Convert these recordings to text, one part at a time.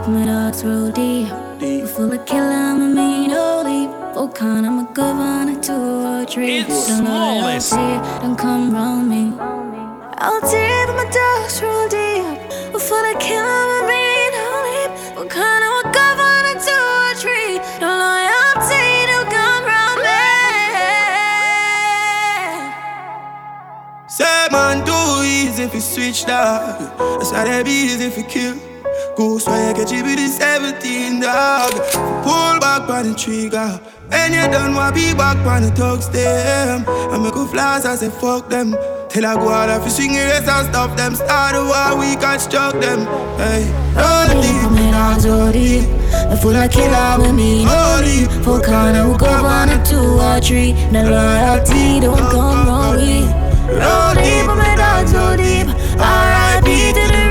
deep, my dogs roll deep. deep. Full of killer, I'm a mean old deep. Volcan, I'm a governor to a tree. It's don't smallest. Don't come round me. Out deep, my dogs roll deep. Full of killer, I'm a mean old deep. Volcan, I'm a governor to a tree. Don't loyalty, don't come round me. Say man, too easy if you switch that. That's why they be easy if you kill. Goose why you get you with the 17 dog. Pull back on the trigger. And you done want to be back on the thugs them. I make a flash, I say fuck them. Till I go out of you swing your and stop them. Start a war, we construct them. Hey, roll deep, me roll deep. The full of killer with me, holy. Full corner, we go on a two or three. The loyalty don't come wrong. Roll deep, my dogs roll deep. R.I.P. to the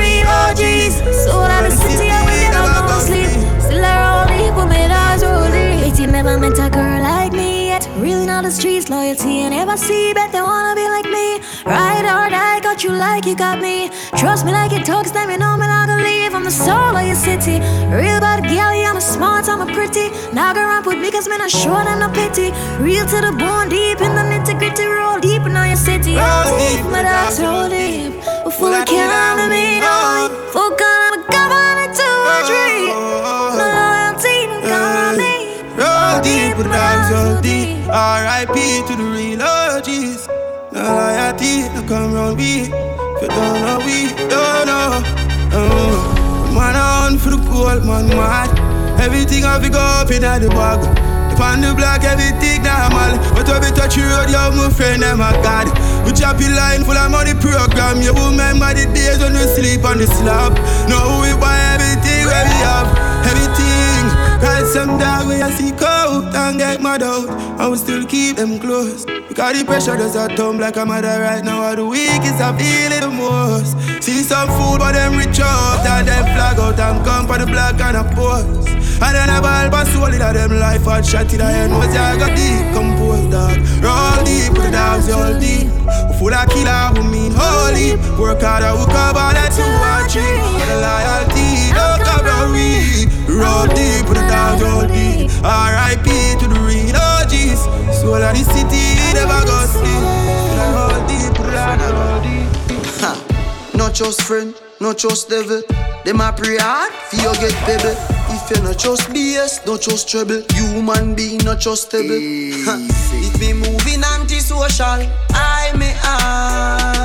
OGs. Soul of the city, I will never go sleep. Still around me, that's rolling. It never met a girl like me yet. Really not the streets, loyalty, I never see. Bet they wanna be like me. Ride or die, got you like you got me. Trust me like it talks, them you know me not gonna leave. I'm the soul of your city. Real bad galley, I'm a smart, I'm a pretty. Now go ramp with me, cause man, I short and no pity. Real to the bone, deep in the nitty gritty, roll deep in your city. Roll deep, my dogs roll deep. Before I can't me, no. God, I'm a governor to a tree. No loyalty, no colony. Roll deep, put the dogs roll deep. R.I.P. to the real OGs. No loyalty, no come round we. If you don't know, we don't know. Uh, man on for the gold, man mad. Everything to go up in the bag. On the block, everything normal. But when we touch road, yo, my friend, I'm a god. We chop a line full of money program. You remember the days when we sleep on the slab. Now we buy everything where we have. Ride some dog where I see cold and get mad out. I will still keep them close. Because the pressure does not tumble like a mother right now. All the weakest I feel it the most. See some fool, but them rich out. And them flag out and come for the black and a post. And then I ball but soul in them life hard shot in the end was I got deep composed dog Roll deep with the dogs all deep We Full of killer who mean holy Work hard hook up all that two or three The loyalty don't cover we Roll deep with the dogs all deep R.I.P. to the real OGs Soul of the city never go sleep Roll deep with the dogs all deep Not just friend, not just devil Them a pray hard, feel get baby if you not just BS, not just trouble. Human being, not just stable. it be moving antisocial. I may I.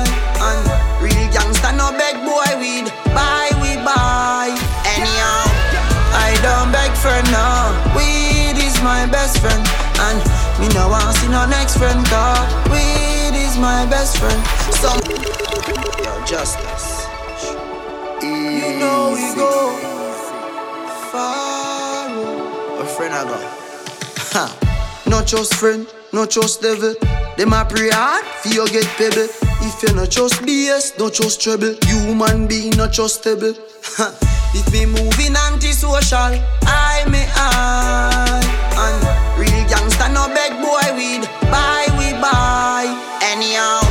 best friend. And me no want see no next friend. Cause weed is my best friend. Some. Yo, justice. You know we go far. A friend I got. Ha. Not just friend, not just devil. Them a pray hard, feel get pebble. If you not just BS, not just trouble. Human being, not just stable. Ha. It me moving antisocial. I may I. Gangster no beg boy weed. Buy we buy. Anyhow,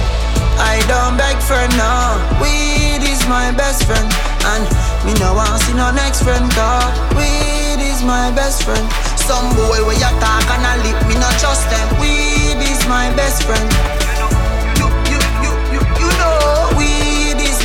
I don't beg for no. Weed is my best friend. And me no want see no next friend cause weed is my best friend. Some boy where you talk and I lip, me not trust them. Weed is my best friend.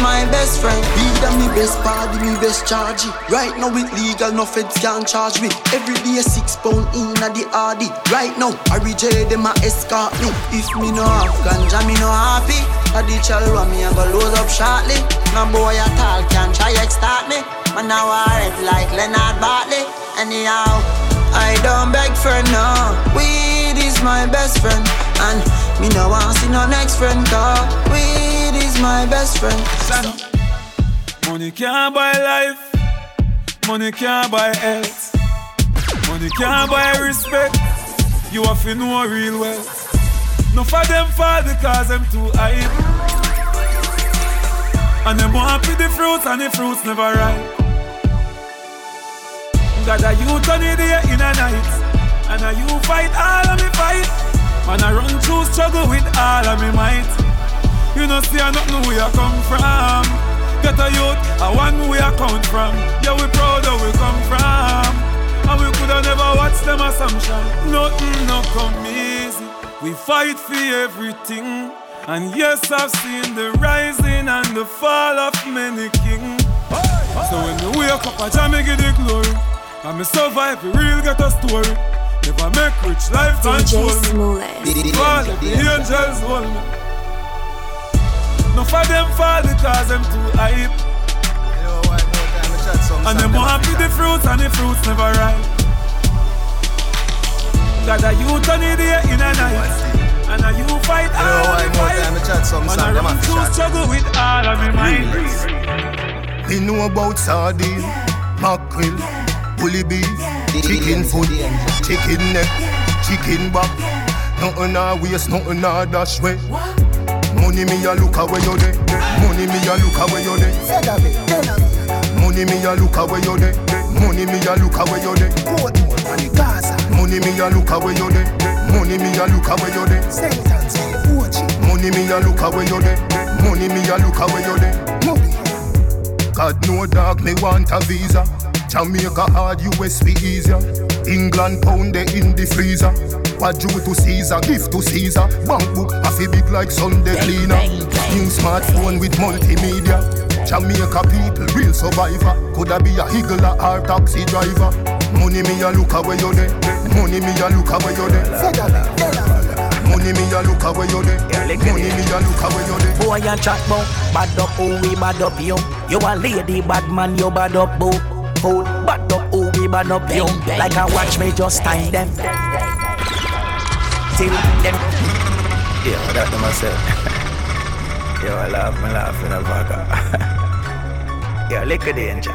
My best friend. Weed and me best party, me best charge. Right now it legal, no feds can charge me. Every day six pound in a the RD. Right now, I reject them a escort me. If me no have ganja, me no happy. A the chalwa me I go load up shortly. No boy at all can try extort me. Man now I like Leonard Bartley. Anyhow, I don't beg for no. Weed is my best friend, and me no want see no next friend. Cause weed is my best friend. Money can't buy life. Money can't buy health. Money can't buy respect. You have to know real well. No for them fall because them too hype. And them want to the fruits and the fruits never ripe. God, a you turn it day in a night. And I you fight all of me fight. Man, I run through struggle with all of me might. You know, see, I not know where I come from. Get a youth, I want where I come from. Yeah, we proud of where we come from. And we could have never watched them assumption. Nothing no come easy. We fight for everything. And yes, I've seen the rising and the fall of many kings. So when we wake up, I try to get the glory. And me survive, we real get a story. Never make rich life control me. Fall if the angels hold me. No for them fall because them too hype. And them more happy the fruits and the fruits never ripe. Got a youth on the day in a night. And a you fight all of the fight. And I run through struggle with all of my mind. Me know about sardine, mackerel, bully beef, chicken foot, chicken neck, chicken back. Nothing a waste, nothing a dash way. Money me a look away you there. Money me a look away you there. Money me a look away you there. Money me a look away you there. Money me a look away you there. Money me a look away you there. Money me a look away you there. Money me a look away you there. God no dog me want a visa. Jamaica hard, US be easier. England pound they in the freezer. What due to Caesar, gift to Caesar. Bank book a big like Sunday cleaner. New smartphone with multimedia. Jamaica people, real survivor. Coulda be a higgler or taxi driver. Money me a look away you there. Money me a look away you there. Money me a look away you there. Money me a look away you there. Boy, you chat bout bad up, who we bad up you. You a lady, bad man, you bad up, boo. Food, bad up, who we bad up you. Like a watch me just time them. Till them. Yeah, that to myself. Yo, I laugh, me laugh in a vodka. Yo, lick a danger.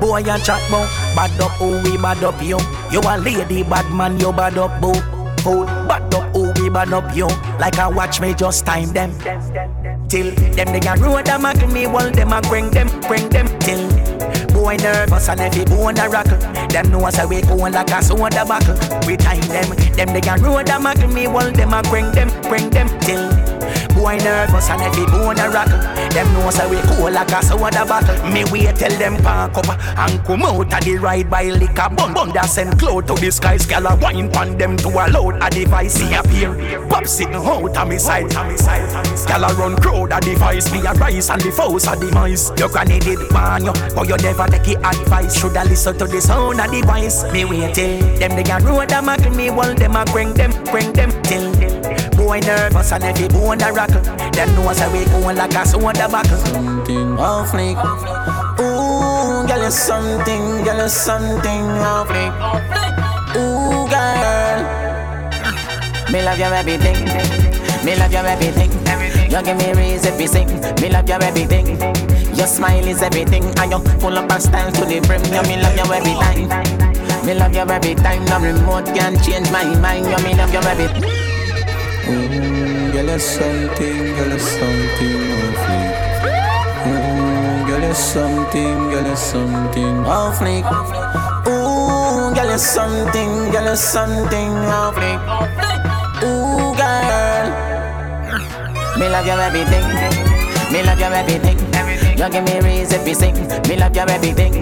Boy, you chat bout bad up, who we bad up you. You a lady, bad man, you bad up, boo. Food, bad up, who we bad up you. Like a watch me just time them. Till them they can road them a me, well them a bring them, bring them till. Boy nervous and every bone a rockle. Them know say we go like a soda buckle. We time them, them they can road them a me, well them a bring them, bring them till. Boy nervous and every bone a rockle. Them know say we go like a soda bottle. Me wait till them park up and come out of the ride by liquor bun bun that send cloud to the sky. Scale a wine pon them to a load a device see appear. Pop sitting out on me side, on me side. Scale a run crowd a device. Me a rise and the foes a demise. Your granny did ban you, but you never take it advice. Shoulda listen to the sound of the voice. Me wait till them they can road a mack me, well them a bring them, bring them till. Boy nervous and every bone a rockle. Them know say we going like a soda buckle. Something off flick. Ooh, girl, you something, girl, you something off flick. Ooh, girl. Me love your everything. Me love your everything. You give me reason to. Me love your everything. Your smile is everything, and you full up of style to the brim. You me love you every time. Me love you every time. No remote can change my mind. You me love you every. Mm, mm, Ooh, girl, you something, girl, you something flick. Ooh, girl, you something, girl, you something flick. Ooh, girl, you something, girl, you something flick. Ooh, girl, me love you everything. Me love you everything. You give me to. Me love you everything.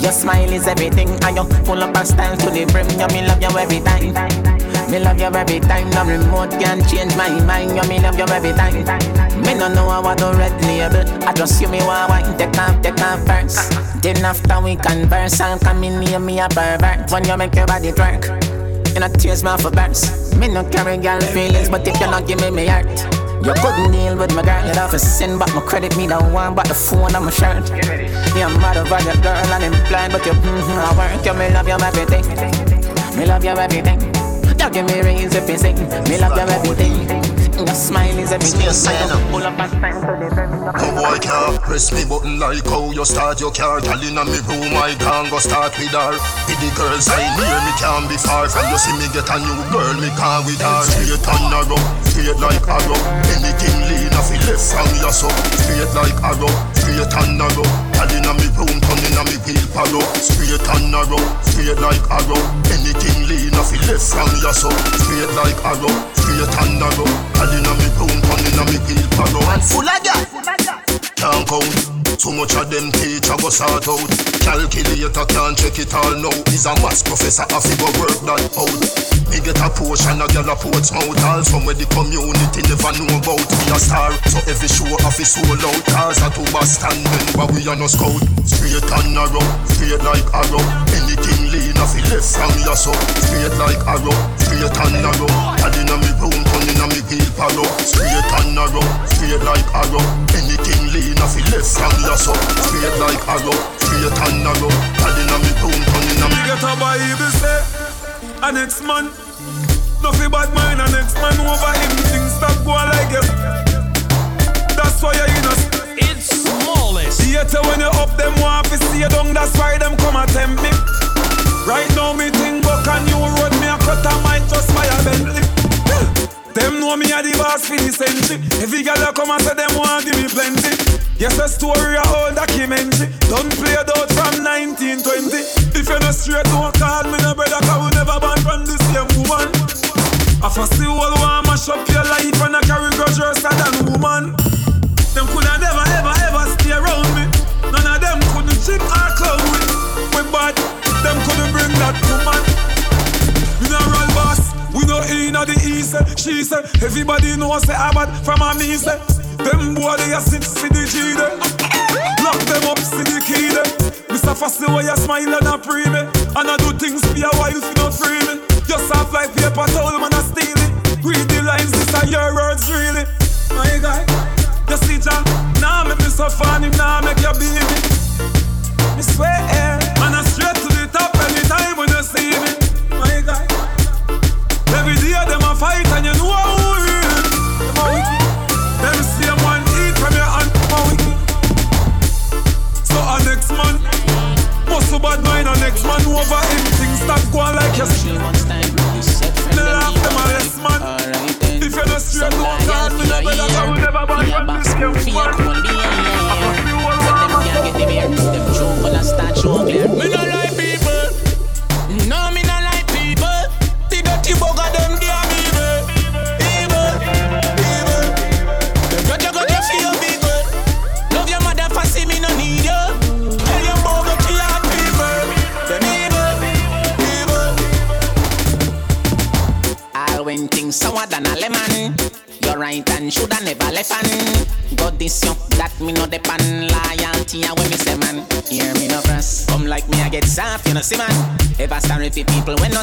Your smile is everything, and you full of style to the brim. You me love you every time. Me love you every time. No remote can change my mind. You me love you every time. Me no know how do red label. I just you me want wine. Take off, take off first. Then after we converse, and come in near me a pervert. When you make your body twerk, you know tears me for burst. Me no carry girl feelings, but if you not give me me heart. You couldn't deal with my girl, you'd have to send back my credit, me the one, but the phone on my shirt. I'm mad over your girl and I'm blind, but you, mm-hmm, I work, you, me love you everything. Me love you everything. You give me rings if you sing, me love you everything. Your smile is everything. Pull up and stand to the brim. No boy can't press me button like how you start your car. Girl inna me room, I can't go start with her. With the girls I near me can't be far from you. See me get a new girl, me can't with her. Straight and narrow, straight like arrow. Anything lean off left from your so. Straight like arrow, straight and narrow. Girl inna me room, turn inna me wheel palo. Straight and narrow, straight like arrow. Anything lean off it left from your so. Straight like arrow, straight and narrow. Girl inna me room, turn inna me wheel palo. Man full of gal. Can't count, So much of them teacher go sort out. Calculator can't check it all now. He's a maths professor, I figure work that out. Me get a portion, a girl a ports mouth. All where the community never know about. Me a star, so every show off is sold out. Cars are to Boston, but we are no scout. Straight and narrow, straight like arrow. Anything lean off it left from your so. Straight like arrow, straight and narrow. Had in a me room, turn in a me heel palo. Straight and narrow, straight like arrow. Anything lean off it left from your so. Straight like arrow, straight and narrow. Had in a me room, turn in a me. Get a Bible say, a next man. Nothing bad mind, a next man over him. Things stop going like it. That's why you're innocent. It's smallest. Theater when you up them want to see you down, that's why them come attempt me. Right now me think book a new road, me a cut a might just buy a Bentley. Them know me a the boss for the century. Every girl that come and say them want give me plenty. Yes, a story a old documentary. Don't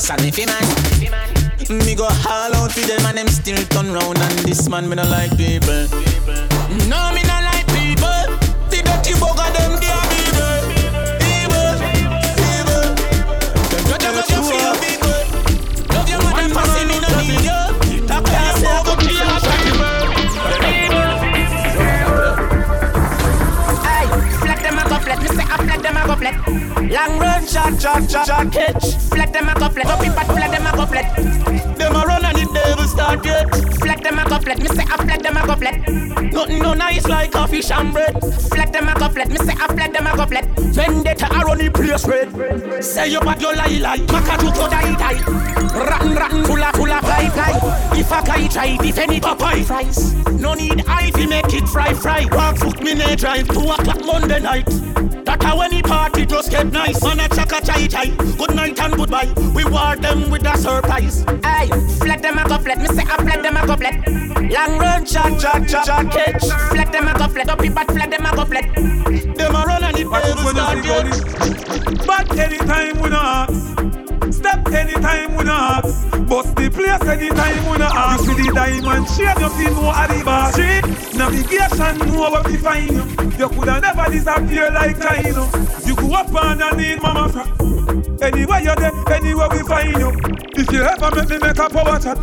people when no coffee and bread. Flat them a go flat. Me say I flat them a go flat. Vendetta a run the place red. Say you bad you lie lie. Maka to to die die. Rotten, rotten, full of, full of fly, fly. If I can try defend it Popeye fries. No need Ivy make it fry fry. Walk foot me ne drive two o'clock Monday night. That a when the party just get nice. Man a chaka chai chai. Good night and goodbye. We war them with a surprise. Hey, flat them a go flat. Me say a flat them a go flat. Long run, shot, shot, shot, shot, catch. Flat them a go flat. Up in bad, flat them a go flat. Them a run and it Watch never when you start yet. But anytime we not ask. Step anytime we not ask. Bust the place anytime we not ask. You see the diamond shape, you feel more at. Street navigation, know where we find you. You coulda never disappear like China. You go up underneath mama fra. Anywhere you're there, anywhere we find you. If you ever make me make a power chat,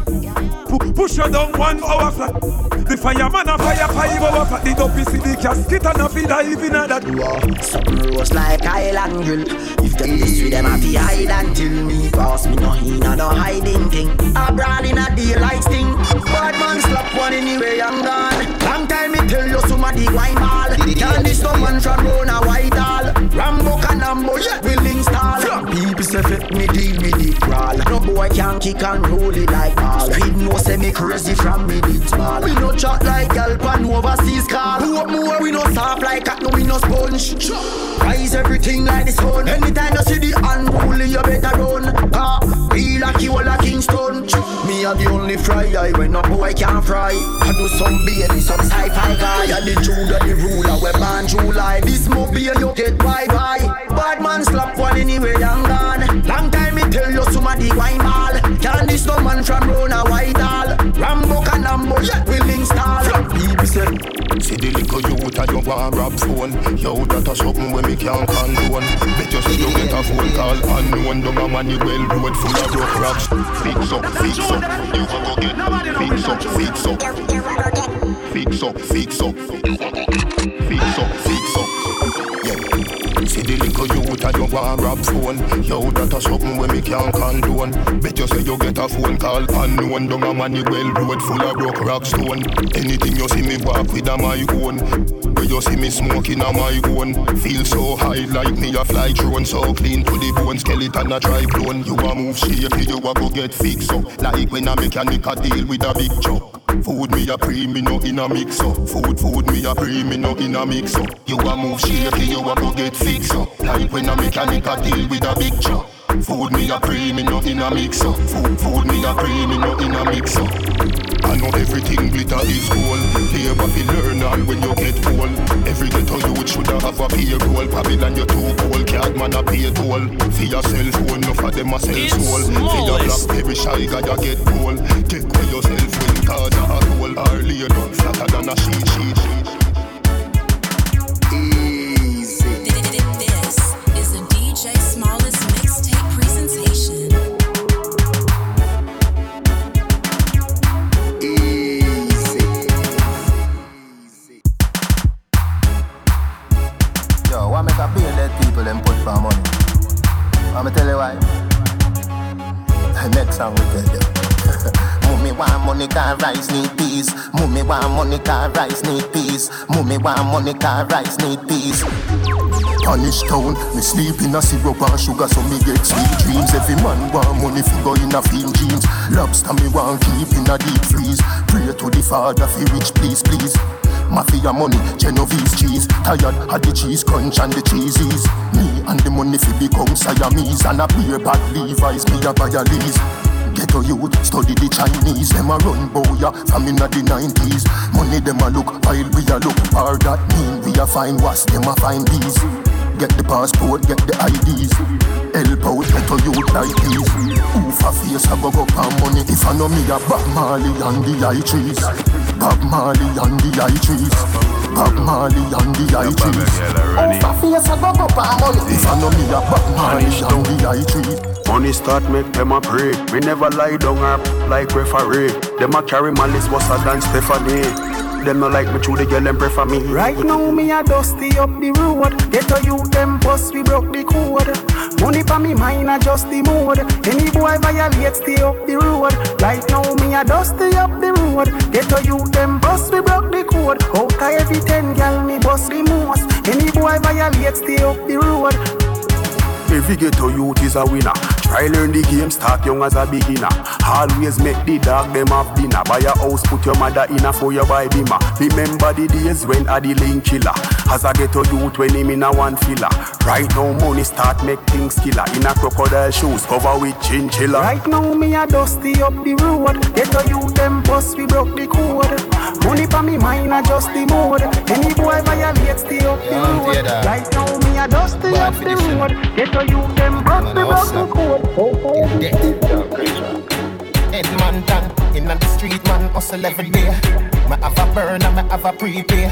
pu- push you down one hour flat. The fireman a fire five hour flat. The dopey see the casket and a fi dive in a that. Something roast like island grill. If them this with them, I fi hide until me pass me no in a no hiding thing. Abroad in a daylight sting. Bad man slap one anyway I'm gone. Long time me tell you somebody wine ball. Can't this no man from round a white hall. Rambo Canambo, yeah, will install. Say fit me deal me deep crawl. No boy can kick and roll it like ball. Street no say me crazy from me deep small. We no chat like gal pan overseas call. Who up more we no soft like cat no we no sponge. Rise everything like the sun. Anytime you see the unruly you better run. Ah, be like you all a Kingston. Me are the only fry eye when no boy can fry. I do some baby some sci-fi guy. I the Judah the ruler we born July. This mobile you get bye. Bad man slap one anyway and gone. Long time me tell you somebody wine ball. Can't this no man from Rona Whitehall. Rambo can Lambo, yeah, will install. People say, See the little youth a you want rap phone Yo, that a something when me can't condone. Bet you say you get a phone call unknown. Down a money well road full of rough rocks. Fix up, fix up, you a go get Fix up, fix up. Fix up, fix up. Fix up, fix up. Yeah. See the little youth a you want rap phone. Yo, that a something when me can't condone. Bet you say you get a phone call unknown. Down a money well road full of broke rock stone. Anything you see me walk with a my own. Where you see me smoking a my own. Feel so high like me a fly drone. So clean to the bone skeleton a dry bone. You a move shaky you a go get fixed up. Like when a mechanic a deal with a big truck. Food me a pre, me no in a mix up. Food, food me a pre, me no in a mix up. You a move shaky, you a go get fixed up. Like when a mechanic a deal with a big truck. Food me a pre, me no in a mix up. Food, food me a pre, me no in a mix up. I know everything glitter is gold. Labor fi learn all when you get old. Every ghetto youth shoulda have a payroll. Babylon you too cold, card man a pay toll. For your cell phone, no for them a sell soul. For your smallest. blackberry shy guy you get gold. Take away your cell phone, card a hole. Or down flatter than a sheet sheet. easy. Car rice need peas. Mummy want money car rice need peas. Punish town, me sleep in a syrup and sugar so me get sweet dreams. Every man want money fi go in a field jeans. Lobster me want keep in a deep freeze. Pray to the father fi rich please please. Mafia money, Genovese cheese Tired of the cheese crunch and the cheesies Me and the money fi become Siamese And a beer bad Levi's, me a buy a lease Ghetto youth, study the Chinese. Them a run boya from inna the 90s Money them a look while we a look. Or that mean we a find was them a find these Get the passport, get the IDs Help out ghetto youth like these. Who for face a go go for money. If I know me a Bob Marley and the high trees. Bob Marley and the high trees. Bob Marley and the high trees. Who for face a go go for money. If I know me a Bob Marley and the high trees Money start make them a pray. We never lie down up like referee. Them a carry malice worse than Stephanie. Them no like me through the girl and prefer me. Right now me a dusty up the road. Get a you them bust we broke the code. Money pa me mind adjust the mode. Any boy violate stay up the road. Right now me a dusty up the road. Get a you them bust we broke the code. Out of every ten gal me bust the most. Any boy violate stay up the road. Every ghetto youth is a winner. Try learn the game, start young as a beginner. Always make the dog them have dinner. Buy a house, put your mother in a for your buy bimmer. Remember the days when I the link killer. As a ghetto youth when him in a one filler. Right now money start make things killer. In a crocodile shoes, cover with chinchilla. Right now me a dusty up the road Get a you them bust we broke the code Money pa me mind adjust the mode Any boy violate stay up the Yeah, I'm road dead. Right now me a dusty Bad up for the this, you know. road Get a you them bust we broke the code Head man down in on the street, man hustle every day. Me have a burn and me have a prepay.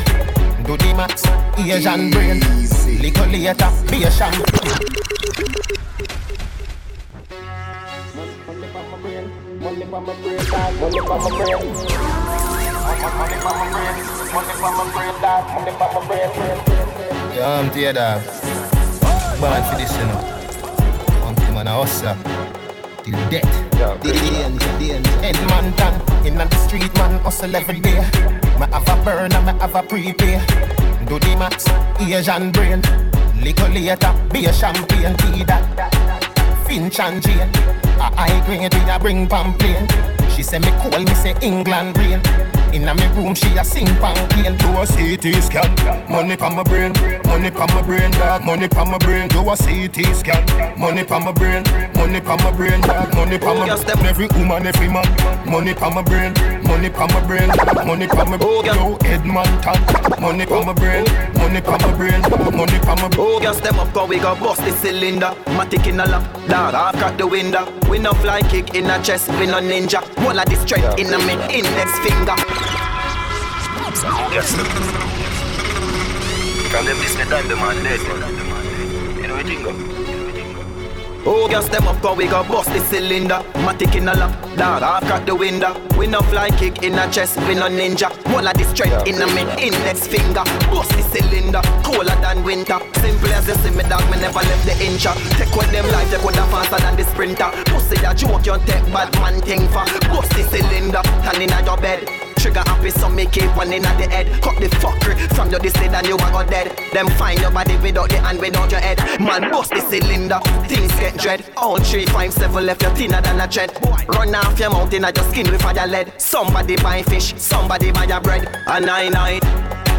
Do the max, Asian brain. Little later, be a champion. Yeah, I'm tear dog. Born for this, you know. The man a hustler. Uh, till death. Head man down in the street, man hustle every day. Me have a burn and me have a prepay. Do the max, Asian brain. Little later, be a champion, tea that. Finch and Jane. A high grade we a bring pamphlet. She say me call me say England rain. Inna me room she a sing pancake. Do a CT scan, money pa my brain, money pa my brain, dog, money pa my brain. Do a CT scan, money pa my brain, money pa my brain, dog, money pa my. Every woman, every man, money pa my brain, money pa my brain, money pa my. Yo, Edmonton, money pa my brain, money pa my brain, money pa my. Oh, gas them up, cause we got bust the cylinder. Matic in a lap, dog, I've got the window. We no fly kick in a chest, we no ninja. One of the strength in a mid index finger. Yes. From them this time the man dead. You know what you think? Oh, gas them up, cause we got bust the cylinder. Matic in a lap, dog, I've got the window. We no fly kick in a chest, we no ninja. One of the strength in a mid index finger. Bust the cylinder, colder than winter. Simple as you see me, dog, me never left the incha. Take with them life, take with them faster than the sprinter. Pussy that joke, you take bad man thing for. Bust the cylinder, turn in your bed. Trigger happy, so make it one in at the head. Cut the fucker from your this and you are got dead. Them find your body without the hand, without your head. Man, bust the cylinder, things get dread. All three, five, seven left, you're thinner than a jet. Run off your mountain, I just skin with fire lead. Somebody buy fish, somebody buy your bread. A nine night.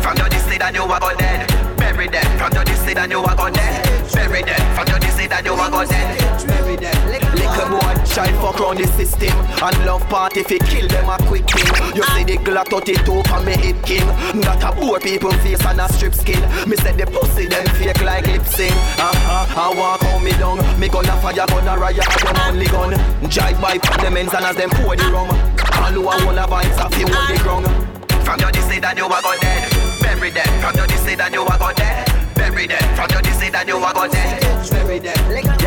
From your this and you are got dead. Bury them. From your this and you are got dead. Bury them. From your this and you are got dead. Bury them. Little boy, try fuck round the system. And love party if kill them a quick thing. You see the Glock 32 for me hip king That a poor people face and a strip skin. Me said the pussy them fake like lip sing uh-huh. I walk on me down Me gonna fire gonna riot I them only gun. Drive by them ends and as them pour the rum. All who a whole a vibes off you on the ground From your this say that you a go dead. Bury them. From your this say that you a go dead. Bury them. From your this say that you a go dead. Bury them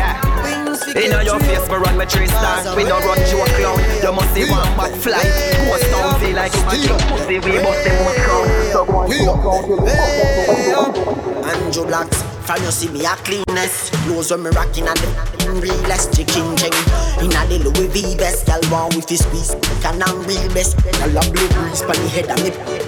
Yeah in your face, me run my three stars. We don't run you a clown. You must see one bad fly. Ghost town feel like you a pussy. We bust them one crown. So go on, go on, Andrew Blacks, from you see me a cleanness. Clothes when me rocking and the realest chicken ching. Inna the Louis V best, girl want with his squeeze. Can I'm real best. Girl a blue breeze pon the head of me.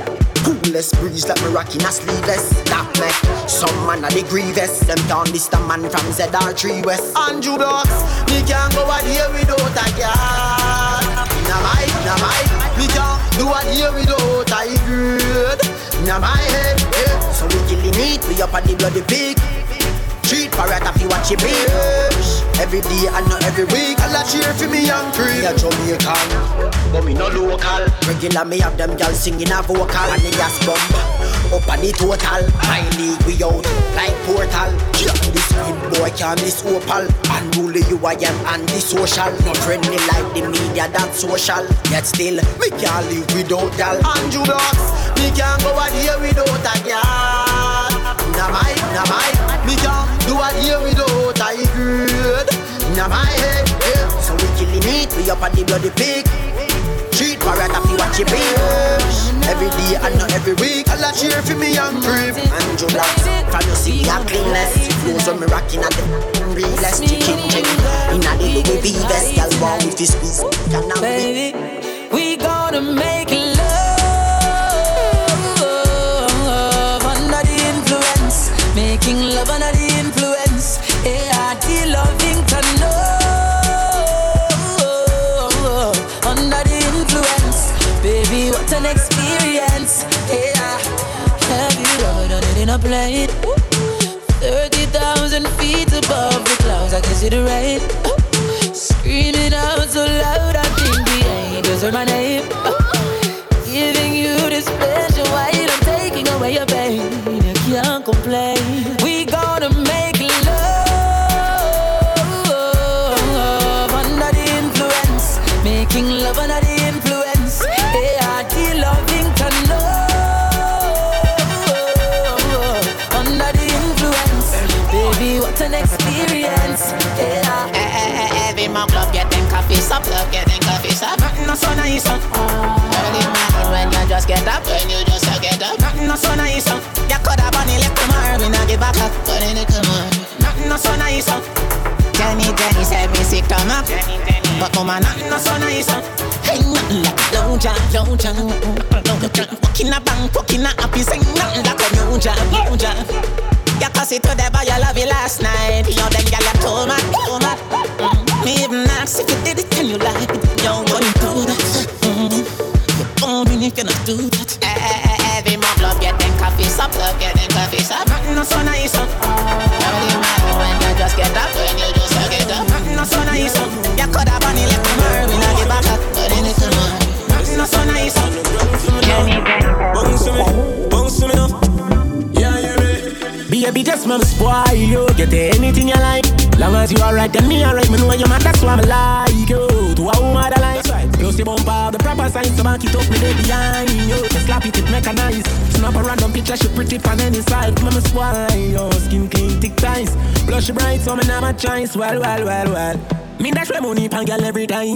Coolest breeze like me rocking a sleeveless That me Some man a the grievous. Them down this the man from ZR3 West. Andrew Blocks Me can't go out here without a girl Inna my, inna my Me can't do a here without a girl Inna my head yeah. So we killing it We up on the bloody pig. Treat parrot if you watch your bitch Every day and not every week. I'll cheer for me young free Me a Jamaican. But me no local. Regular me have them girls singing a vocal. And the gas bomb Up on the total. My league we out like portal. Yeah. This good boy can't miss opal. Unruly you I am anti-social. Not friendly like the media that social. Yet still me can't live without gal. Andrew Blocks Me can't go out here without a gal Nah my, nah my Me can't do without good. Nah my head. So we killing it We up on the bloody pig. Treat parrot if you watch your bitch Every day and not every week I'll cheer for me young crib Andrew Blacks From you see me a cleanest Clothes when me rocking at the realest Chicken ching Inna the Louis V vest. Girl want with his squeeze Baby, we gonna make love making love under the influence. The loving to know under the influence, baby. What an experience. Yeah, have you ever done it in a plane? Thirty thousand feet above the clouds, I can see the rain. Screaming out so loud, I think the angels heard my name. Giving you this special while I'm taking away your pain. You can't complain. Not so nice, uh. Early morning when you just get up, when you just get up. Nothing not so nice, uh. You coulda bunny left tomorrow, we not give back up, but in the tomorrow. Nothing not so nice, uh. Jenny, Jenny said me sick stomach, but woman, nothing not so nice, uh. Hey, nothing like low jam, low jam, low jam. Fucking a bang, fucking a happy, sing nothing like a new jam, new jam. You cause it to the boy you love you last night. You know them gyal you gonna do that. Eh, eh, eh, every month, love getting coffee sub love getting coffee sub. Nothing not so nice. Up. Every matter when you just get up, when you just get up. Nothing not so nice. Up. You could have money left in her, we not give a up, but anything more. Nothing not so nice. Up. Bounce to me, bounce to me now. Yeah, you ready? Baby, just mama spoil you. Get anything you like. Long as you are right, then me alright. Me know you mad, that's why I like you. To a woman that likes, plus the bumper proper sign, so back it up, me dey behind yo. Slap it, it nice. Snap a random picture, she pretty from any side. Mama spoil yo. Skin clean, thick ties. Blush bright, so me never choice. Well, well, well, well. Me dash my money, pan girl every time.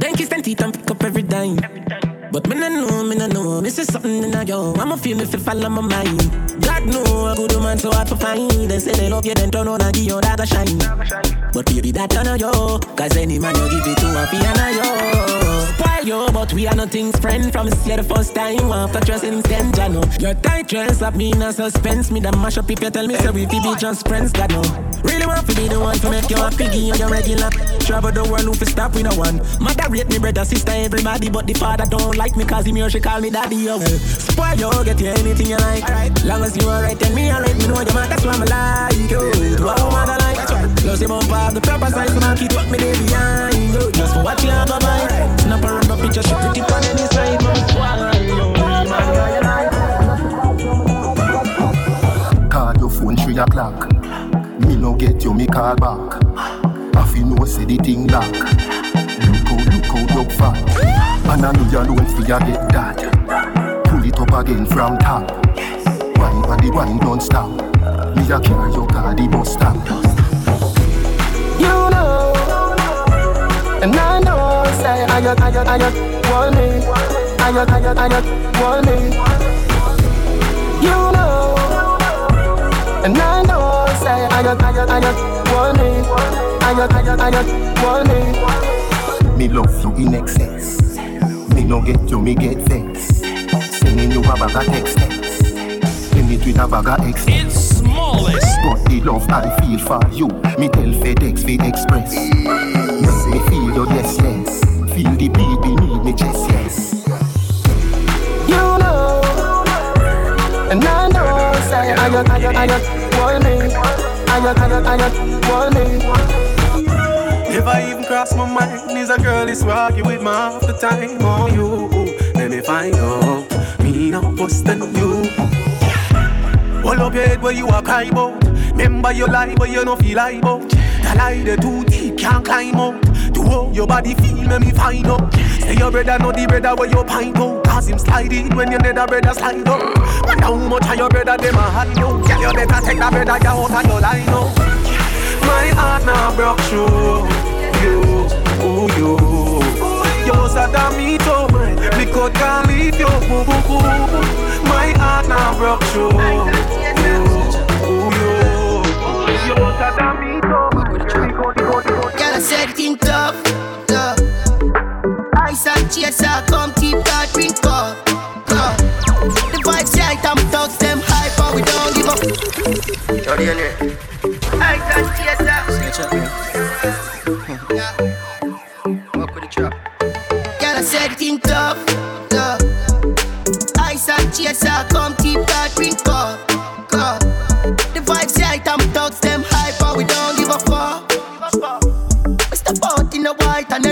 Then kiss them teeth and pick up every dime. But me no know, me no know. This is something in a yo. I'ma feel if it fall on my mind. God know a good man so hard to find. They say they love you, then turn on and give you that a shine. But baby, that turn on yo. Cause any man you give it to a piano yo. Yo, but we are nothing's friend. From see the first time, after instant, I know. Your tight dress up me in a suspense. Me the mash up if you tell me so we be just friends, God know. Really want to be the one to make you happy, give you your regular. Travel the world, who stop with no one. Mother rate me, brother, sister, everybody, but the father don't like me cause him here, she call me daddy, yo. Spoil yo, get you anything you like. Alright, long as you alright, tell me alright, me know you man, that's why I'm like, yo. Want to like? Plus you bump up the proper size, so I keep up me day behind, yo. Just for what you have a mind. Snap a rubber picture, she pretty on any side, real Call your phone three o'clock. Me no get you, me call back. I feel no say the thing lock. Look out, look out, look fat. And I know you alone for you get that. Pull it up again from top. Wine the wine don't stop. Me a carry your car the bus stop. You know, and I know, say, I got, I got, I got, want me. I got, I got, I got, want me. You know, and I know, say, I got, I got, I got, want me. I got, I got, I got, want me. Me love you in excess. Me no get you, me get vex. Sending you a bag of text text. Send it with a bag of excess. Smallest. But the love I feel for you, me tell FedEx fi express. Make me feel your yes yes. Feel the beat beneath me chest yes. You know, and I know, say, I got, I got, I got, want me. I got, I got, I got, want me. Never even cross my mind is a girl is walking with me half the time on you. Let me find out, me not busting you. Hold up your head where you are cry about. Remember your lie but you no feel like about. The lie they too deep can't climb out. To how your body feel make me find out. Say your brother know the brother where you pint out. Cause him slide in when your nether brother slide up. Wonder how much of your brother them a hide out. Girl you better take that brother you out of your line out. My heart now broke through you, ooh you. You're sad than me too, man. Me could can't leave you, boo boo. My heart now broke through Girl, I said it in tough, tough. Ice and chaser, come keep that drink up, up. The vibes right, I'm thugs, them hype, but we don't give up. Ice and chaser. Girl, I said it in tough, tough. Ice and chaser, come keep that drink up, up.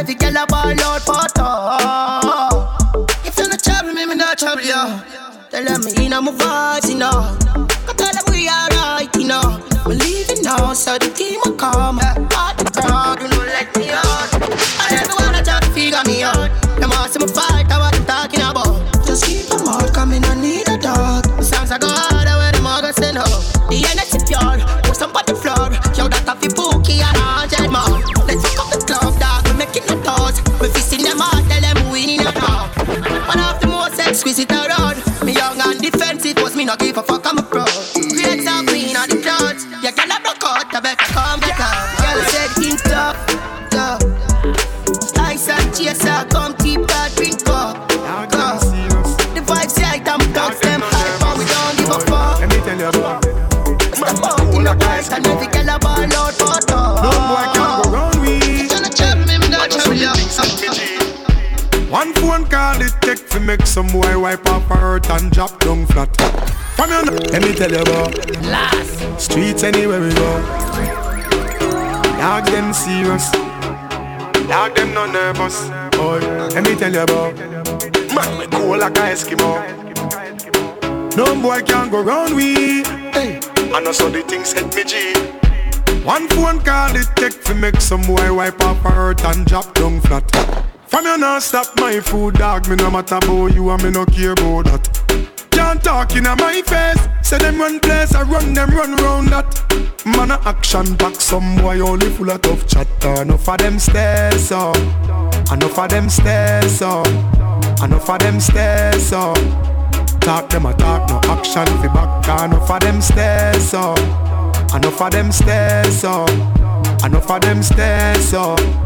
Every girl a ball out for talk. If you're not trouble me, me not trouble you. Tell them me in my vibes, you know. Go tell them we alright, you know. We leaving now, so the team will come. Part the crowd, you know, let me out. And everyone a try to figure me out. Them want see me fight, I what I'm talking about. Just keep them out, coming, I need a dog. The songs I go harder when them all go send up. The energy pure, put some on the floor. Yo, that a fi was me Call it take to make some boy wipe her hurt and drop down flat. From your n- let me tell you about last streets anywhere we go. Dog them serious, dog them no nervous. Boy, let me tell you about man we cool like a Eskimo. No boy can go round we. Hey, I know so the things hit me G. One phone call it take to make some boy wipe off her hurt and drop down flat. From you not stop my food dog, me no matter about you and me no care about that. Can't talk in my face, say them run place, I run them run round that. Man a action back, some boy only full of tough chatter. Enough of them stairs up, enough of them stairs up, enough of them stairs up. Talk them a talk, no action fi back, enough of them stairs up. Enough of them stairs up. Enough of them stairs up.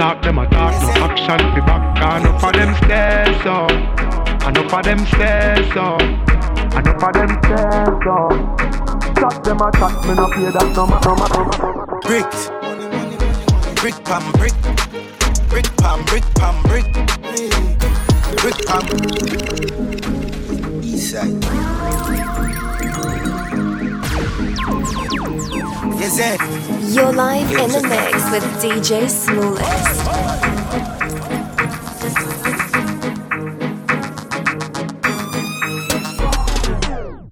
Talk them a talk, no action fi back. And Enough of them stairs up. Enough of them stairs up. Enough of them stairs up. Chat them a chat, me no pay that no ma- no Bricks, brick pam brick, brick pam brick pam brick, brick pam. East. Yes, sir. You're live in the mix with DJ Smallest.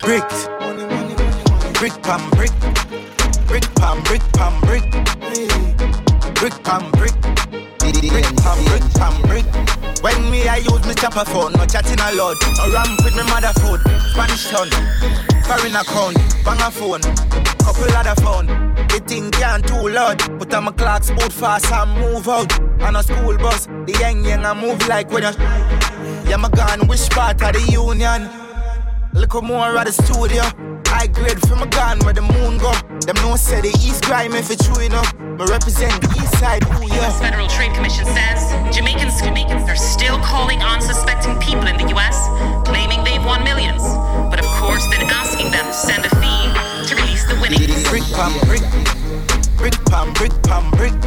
Bricks, brick pam brick, brick pam brick pam brick, brick pam brick, brick pam brick. When me I use me chopper phone, no chatting a lot. No ramp with me mother food, Spanish town, foreign account, bang a phone, couple other phone. The thing can't too loud, but I'm a clocks boot fast and move out. On a school bus, the young young I move like when you. Yeah, my gun, which part of the union? Little more at the studio. I grade from a gun where the moon go. Them no say the East grime if it's true enough. But represent the East side, ooh The yeah. US Federal Trade Commission says Jamaicans, Jamaicans are still calling unsuspecting people in the US, claiming they've won millions. But of course, then asking them to send a fee to release the winnings. Brick pam brick, brick pam brick pam brick,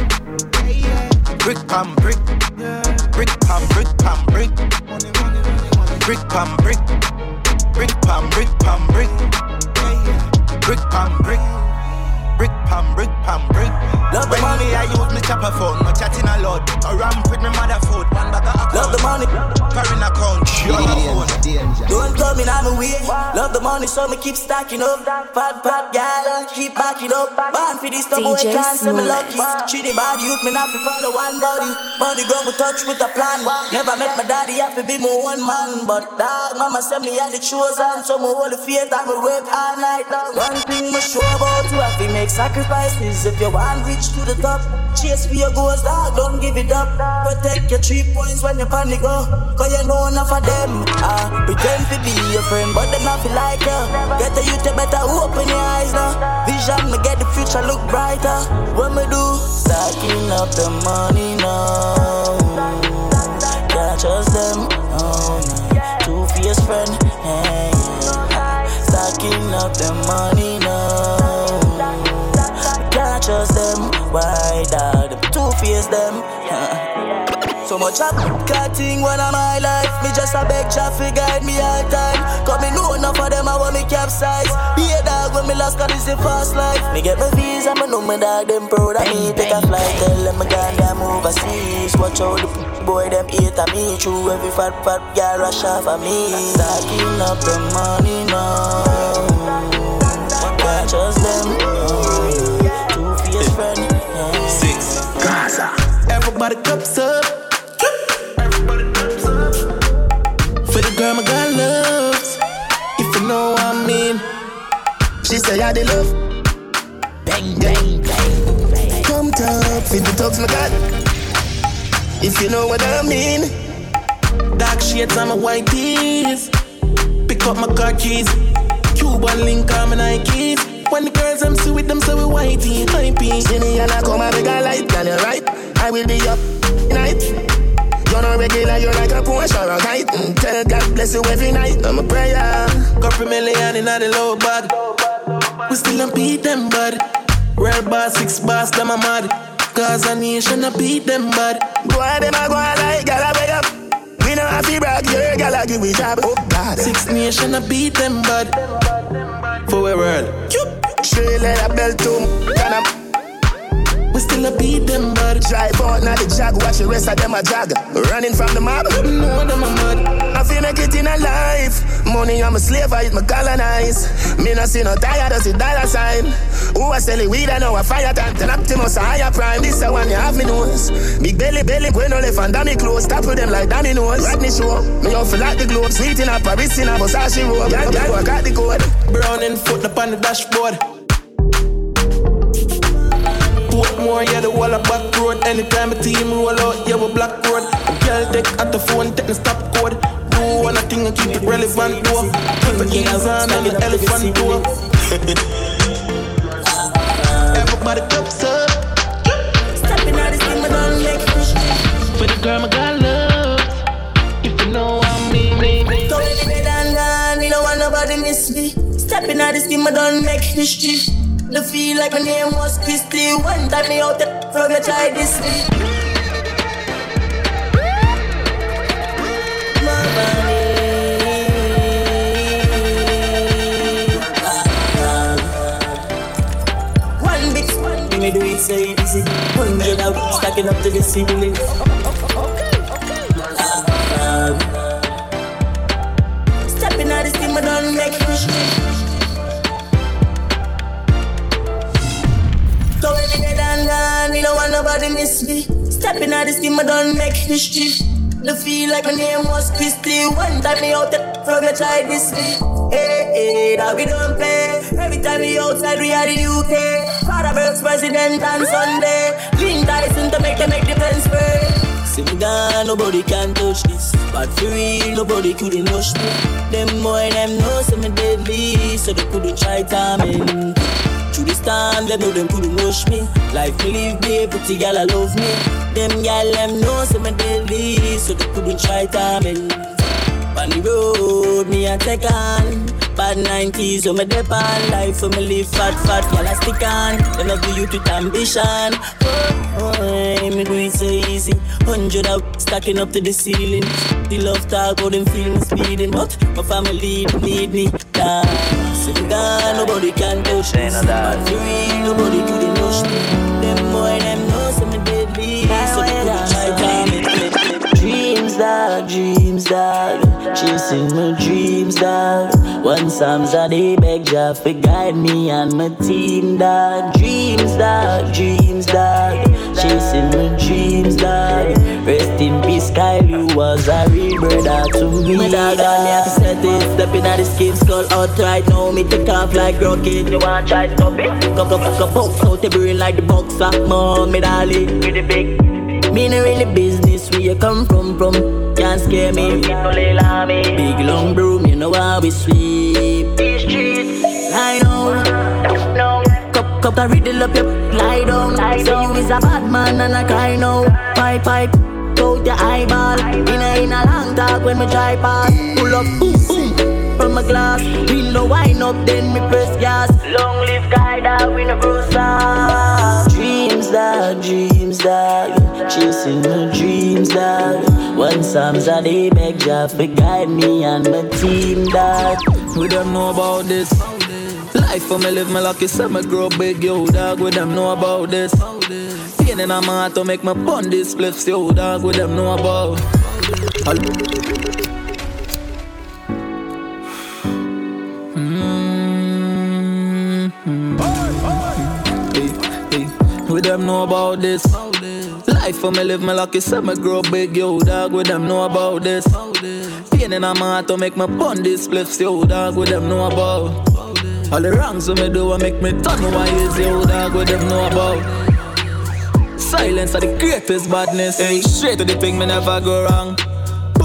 brick pam brick, brick pam brick pam brick, brick pam brick, brick pam brick pam brick, brick pam brick, brick pam brick pam brick. Love the money I use me chopper phone, no chatting a lot. A ramp with me mother food, one bag of account. Love the money. Foreign account, your phone. Don't come in on my way. Love the money, so me keep stacking up. Fat, fat, gal, keep backing up. Born for this, the boy DJ can't say me lucky. Smooth. Treat the bad youth, me not fi follow one body. Money go with touch with a plan. Never met my daddy, have to be my one man. But dog, mama said me had the chosen. So me hold the faith and me work all night long. One thing me sure about you, have to make sacrifices. If you want reach to the top, chase for your goals, dog, don't give it up. Protect your three points when you panic go. Cause you know enough of them. Ah, pretend to be your friend, but them not feel like you. Get the youth, you better open your eyes now. Vision, me get the future look brighter. What me do? Stacking up the money now. Can't trust them. Oh, no. Two-faced friend. Hey. Stacking up the money now. Can't trust them. Why, dog? Them two-faced them. So much up cutting when I'm my life. Me just a beg fi guide me all time. Cause me know enough of them I want me capsize. Be a dog when me lost cause it's the fast life. Me get my visa, me know my dog them proud of me. Take a flight, tell them I gone them overseas. Watch out the p- boy them hate of me. True every fat fat girl rush off of me. Stacking up the money now. Can't trust them. Oh. Six. Gaza. Everybody cups up. For the girl my girl loves. If you know what I mean. She say I the love. Bang, bang, bang. Come top, fit the talks my God. If you know what I mean. Dark shades on my white tees. Pick up my car keys. Cuban link on my Nikes. When the girls them see with them, so we whitey, hypey. See me and I come and make a light, girl, you right. I will be up night. You're not regular, you're like a Porsche or a kite. Mm, tell God bless you every night. I'm a prayer. Couple million in the low bag. We still don't beat them, bud. Real boss, six boss, them a mad. Cause a nation a beat them bad. Boy, them a go on like gala wake up. We know have to brag, your gala give we job. Oh God. Six nation a beat them bad. For a world. Straight leather belt to I we still a beat them, but drive out now the jag, watch the rest of them a jag. Running from the mob, no them a mad. I make it in a life. Money, I'm a slave, I eat my colonize. Me no see no tired, I see dollar sign. Who I sell it weed, I know a fire time. Then Optimus, a higher prime. This a one you have me nose. Big belly, belly, when no left and dummy clothes. Tap with them like dummy nose. Rodney show. Me off like the globe. Sweet in a Paris in a Versace robe. Girl, girl, I got the code. Brown foot up on the dashboard. Anytime a team roll out, yeah, we black road. Girl, take at the phone, take the stop code. Do one thing and keep it relevant, though. Put the keys on and the elephant door. Everybody cups up. Stepping out this game, I don't make fish. For the girl, my God love. If you know what I mean, baby. So when they done gone, we don't want nobody miss me. Stepping out this game, I don't make history. The feel like my name was Christy. One time me out there from your try this me. Big one, me do it so easy. Hundred out, stacking up to the ceiling. Stepping out this I don't make history. Miss me. Stepping out this game, I don't make history. The feel like my name was Christy. One time me out there from your try this me. Hey, hey, that we don't play. Every time we outside, we are the UK. Father Burks president on Sunday. Clean Tyson to make them make the fence spray. See me down, nobody can touch this. But for real, nobody couldn't rush me. Them boy, them know some me deadly, so they couldn't try timing. Through this time, them know them couldn't rush me. Life me live me, pretty gal I love me. Them gal them know some me deadly, so they couldn't try timing. On the road, me a take on. Bad 90s, so me dep on. Life for me live fat, fat, gal I stick on. Them not do you with ambition. Oh, oh, me do it so easy. Hundred out, stacking up to the ceiling. The love talk, how them feel me speeding. But my family need me. Down. Sit down, nobody can touch me. But for real, nobody couldn't rush me. Them boy, them know some me deadly. So they couldn't try to me. Dreams, dog, dreams, dog. Chasing my dreams, dog. One Psalms a day beg Jah for guide me and my team, dog. Dreams, dog, dreams, dog. Chasing my dreams, dog. Rest in peace, Kyle, you was a real brother to me. My dog, I have to set it. Stepping out the skin skull out right now. Me take off like rocket. You want try to stop it? Come, come, come, come, box out the brain like the boxer. Mom, me darling, with the big. Me no really business you come from, from. Can't scare me. Big long broom, you know how we sweep. These streets, lie down. Cup, cup, I riddle up your lie down. Say you is a bad man and I cry now. Pipe, pipe, out your eyeball. In a, in a long talk when me try pass. Pull up, boom, boom. From a glass, window wind up, then me press gas. Long live guy that we no cross Dreams, dog, dreams, dog. Chasing my dreams, that. One Psalms a day beg Jah for guide me and my team, that. We them know about this. Life for me live my lucky, so me grow big, yo, dog. We them know about this. Pain in my heart to make my bun this spliffs, yo, dog. We them know about. We know about this. Life for me live my lucky, so me grow big, yo, dog. We them know about this. Pain in my heart to make my bun this spliffs, yo, dog. We them know about. All the wrongs we me do, I make me turn why is yo, dog. We them know about. Silence are the greatest badness. Hey, straight to the thing, me never go wrong.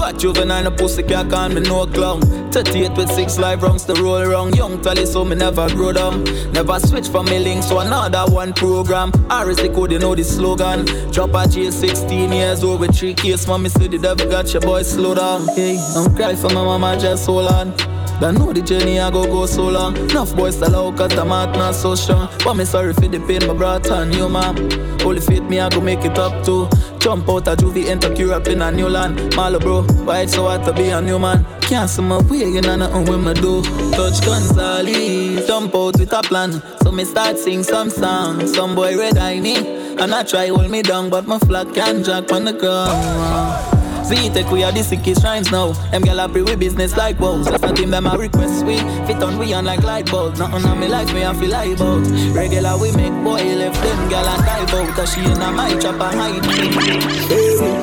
But juvenile, no pussy can't call me no clown. 38 with six live rounds to roll around. Young tally, so me never grow down. Never switch from me links to another one program. RSC code, you know the slogan. Drop a J 16 years old with three case. Mommy say the devil got your boy slow down. Hey, don't cry for my mama, just hold on. But know the journey I go go so long. Enough boys sell out cause the heart not so strong. But me sorry for the pain my brought on you, mom. Holy faith me I go make it up too. Jump out of juvie, enter Europe in a new land. Malo bro, why it's so hard to be a new man? Can't see my way, you know nothing when me do. Touch Gonzales, jump out with a plan. So me start sing some songs. Some boy red me, and I try hold me down, but my flag can't jack on the ground. Z-Tech, we are the sickest shrines now. Them gyal a pray we business like woes. That's nothing them a request we fit on we on like light bulbs. Nothing on me life me I feel like about. Regular we make boy left them gyal and dive out. Cause she in a my and hide me.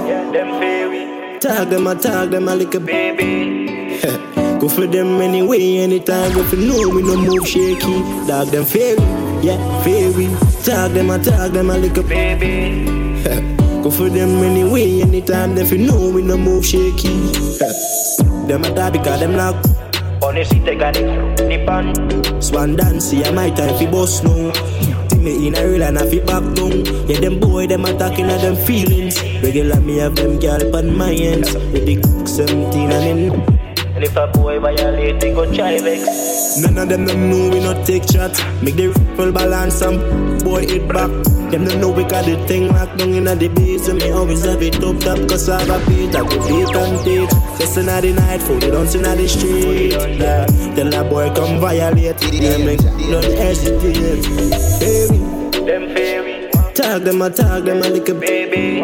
Yeah, them fairy. Tag them, I tag them, I like a baby. Go for them anyway, anytime. If you know we no move shaky. Dog them fairy, yeah, fairy. Tag them, I tag them, I like a baby. Go for them anyway, anytime they feel know we no move shaky. them a die because them lock. Honestly, they got it. Nippon. Swan dance, yeah, my time fi boss now. Me in a real and I fi back down. Yeah, them boy, them attacking at them feelings. Regular me have them girl on my ends. With the 17 and in. And if a boy violate, they go try vex. None of them don't know we not take shots. Make the rifle balance and boy hit back. Them don't know we got the thing locked down in the base. And me always have it up top cause I got beat. I go beat and beat. Just in the night, fool, you don't see in the street. Yeah, tell that boy come violate. Yeah, make don't hesitate. Baby, them fairy. Tag them, I tag them, I like a baby.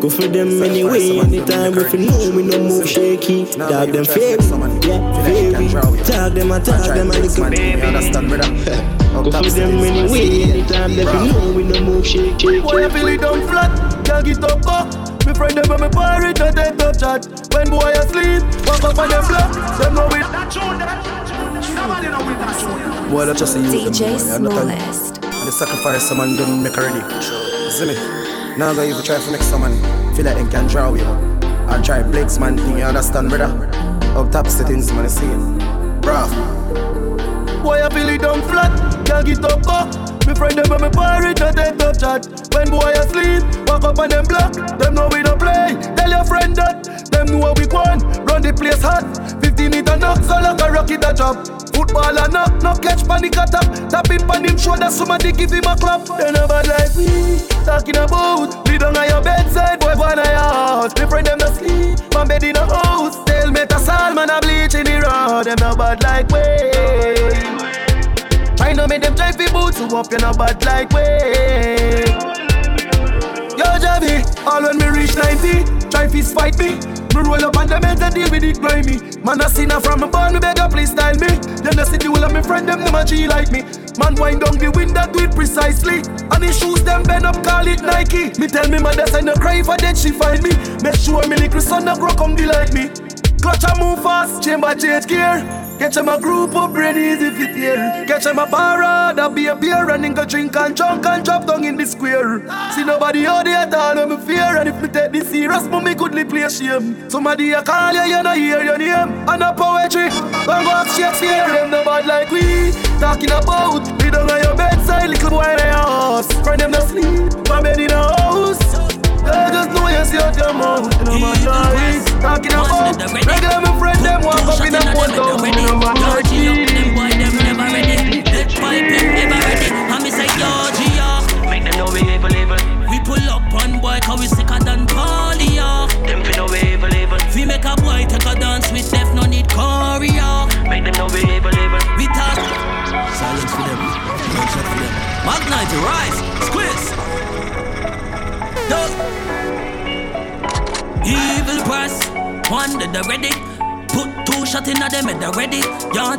Go for them anyway, anytime if you know we no move shaky. Dog them fairy, yeah, fairy. Tag them, I tag them, I little baby. Understand, brother? Go for them anyway, anytime if you know we no move shaky. Boy, I feel it down flat, can't get up, up. Me friend them when me pirate, they take top chat. When boy asleep, walk up on them block, them know it. Nobody know it, that tune. Boy, let's just see you. DJ Smallest. And the sacrifice someone done make already. See me? Now go even try for make someone feel like they can draw you. I try Blake's man thing, you understand, brother? Up top settings, man, I see it. Bro. Boy, I feel it down flat, can't get up, up. Me friend them when me pirate, they take top chat. When boy asleep, walk up on them block. Them know we don't play. Tell your friend that. Them know what we want. Run the place hot. 50 meter knock, so like a rocket a drop. Footballer knock, no catch panic attack. Tapping on him shoulder, somebody give him a clap. They never like we talking about. Don't on your bedside, boy, go on your house. Me friend them no sleep, my bed in a house. Tell me to sal, man, a bleach in the road. Them no bad like we. Try to make them try fi boots to up, you no bad like we. Yo, Javi, all when me reach 90, try fist fight me. Me roll up on the meds and deal with it grimy. Man, I seen her from a born, me beg her please style me. Then I see the whole of my friend, them them a G like me. Man, wind down the wind that do it precisely. And his shoes, them bend up, call it Nike. Me tell me mother, say no cry for dead, she find me. Make sure me little son, no grow come be like me. Clutch and move fast, chamber change gear. Catch him a group of brain easy fit here. Catch him a bar, that be a beer, and go drink and drunk and drop down in the square. See nobody out there at all, me fear. And if me take this serious, me couldn't play shame. Somebody a call you, you no hear your name. And a poetry, don't go ask Shakespeare. Them no bad like we, talking about. We don't on your bedside, little boy in your house. Friend them no sleep, my bed in a house. I just know you see out your mouth, no matter Talking about regular my friend, them walk up in a thousand, no matter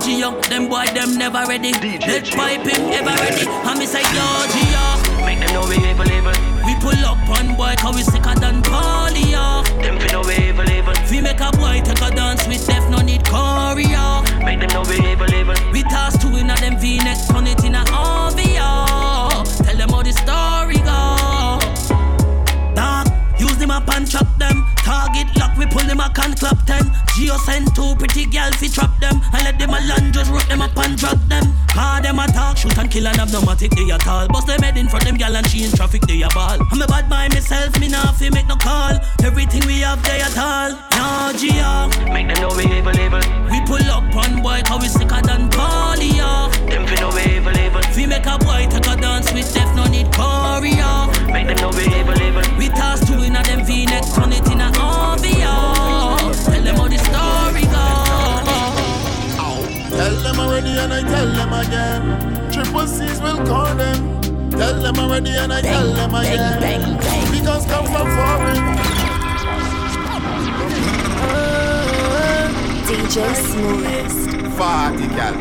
Gio, them boy them never ready. Let pipe him ever ready. And me say, yo, Gio. Make them know we evil, evil. We pull up on boy, cause we sicker than polio. Them fi know we evil, evil. We make a boy take a dance with Def, no need choreo. Make them know we evil, evil. We toss two in a them V-neck, turn it in a OVO. Tell them how the story go. Dog, use them up and chop them. Target lock, we pull them up and clap ten. Geo sent two pretty girls, he trap them. And let them alone, just root them up and drop them. Car them attack, shoot and kill and abdomatic, they at all. Bust them head in front them girl and she in traffic, they a ball. I'm a bad by myself, me not fi make no call. Everything we have, they at all. Nah, Geo. Make them know we evil, evil. We pull up on boy, cause we sicker than polio. Them fi know we evil, evil. We make a boy take a dance with death, no need choreo. Make them know we evil, evil. We toss two in a them V-neck, turn it already and I tell them again. Triple C's will call them. Tell them already and I tell them again. Bang, bang, bang. Because come from foreign. DJ Smoothest. Party gal.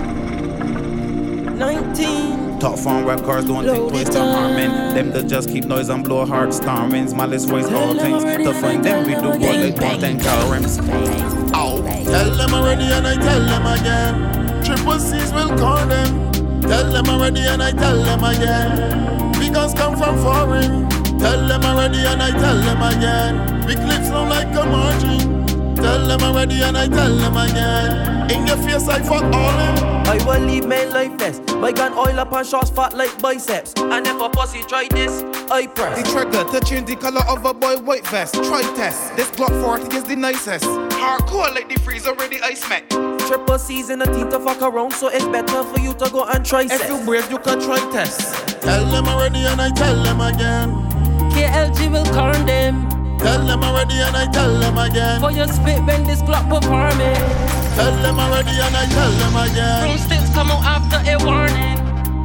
19. Top phone rap cars doing things twist on harming. Them that just keep noise and blow heart stormings. Malice voice all things. To find them we do what they want and call rims. Tell them already and I tell them again. Triple C's will call them. Tell them already and I tell them again. Because come from foreign. Tell them already and I tell them again. We clips sound like a margin. Tell them already and I tell them again. In your face I fuck all them. I will leave men like this. My gun oil up and shots fat like biceps. And if a pussy try this, I press. The trigger to change the color of a boy white vest. Try test. This Glock 40 is the nicest. Hardcore like the freeze already ice met. Triple C's in the team to fuck around, so it's better for you to go and try If you brave, you can try test. Tell them already and I tell them again. KLG will corn them. Tell them already and I tell them again. For your spit when this Glock performing. Tell them already and I tell them again. Broomsticks come out after a warning.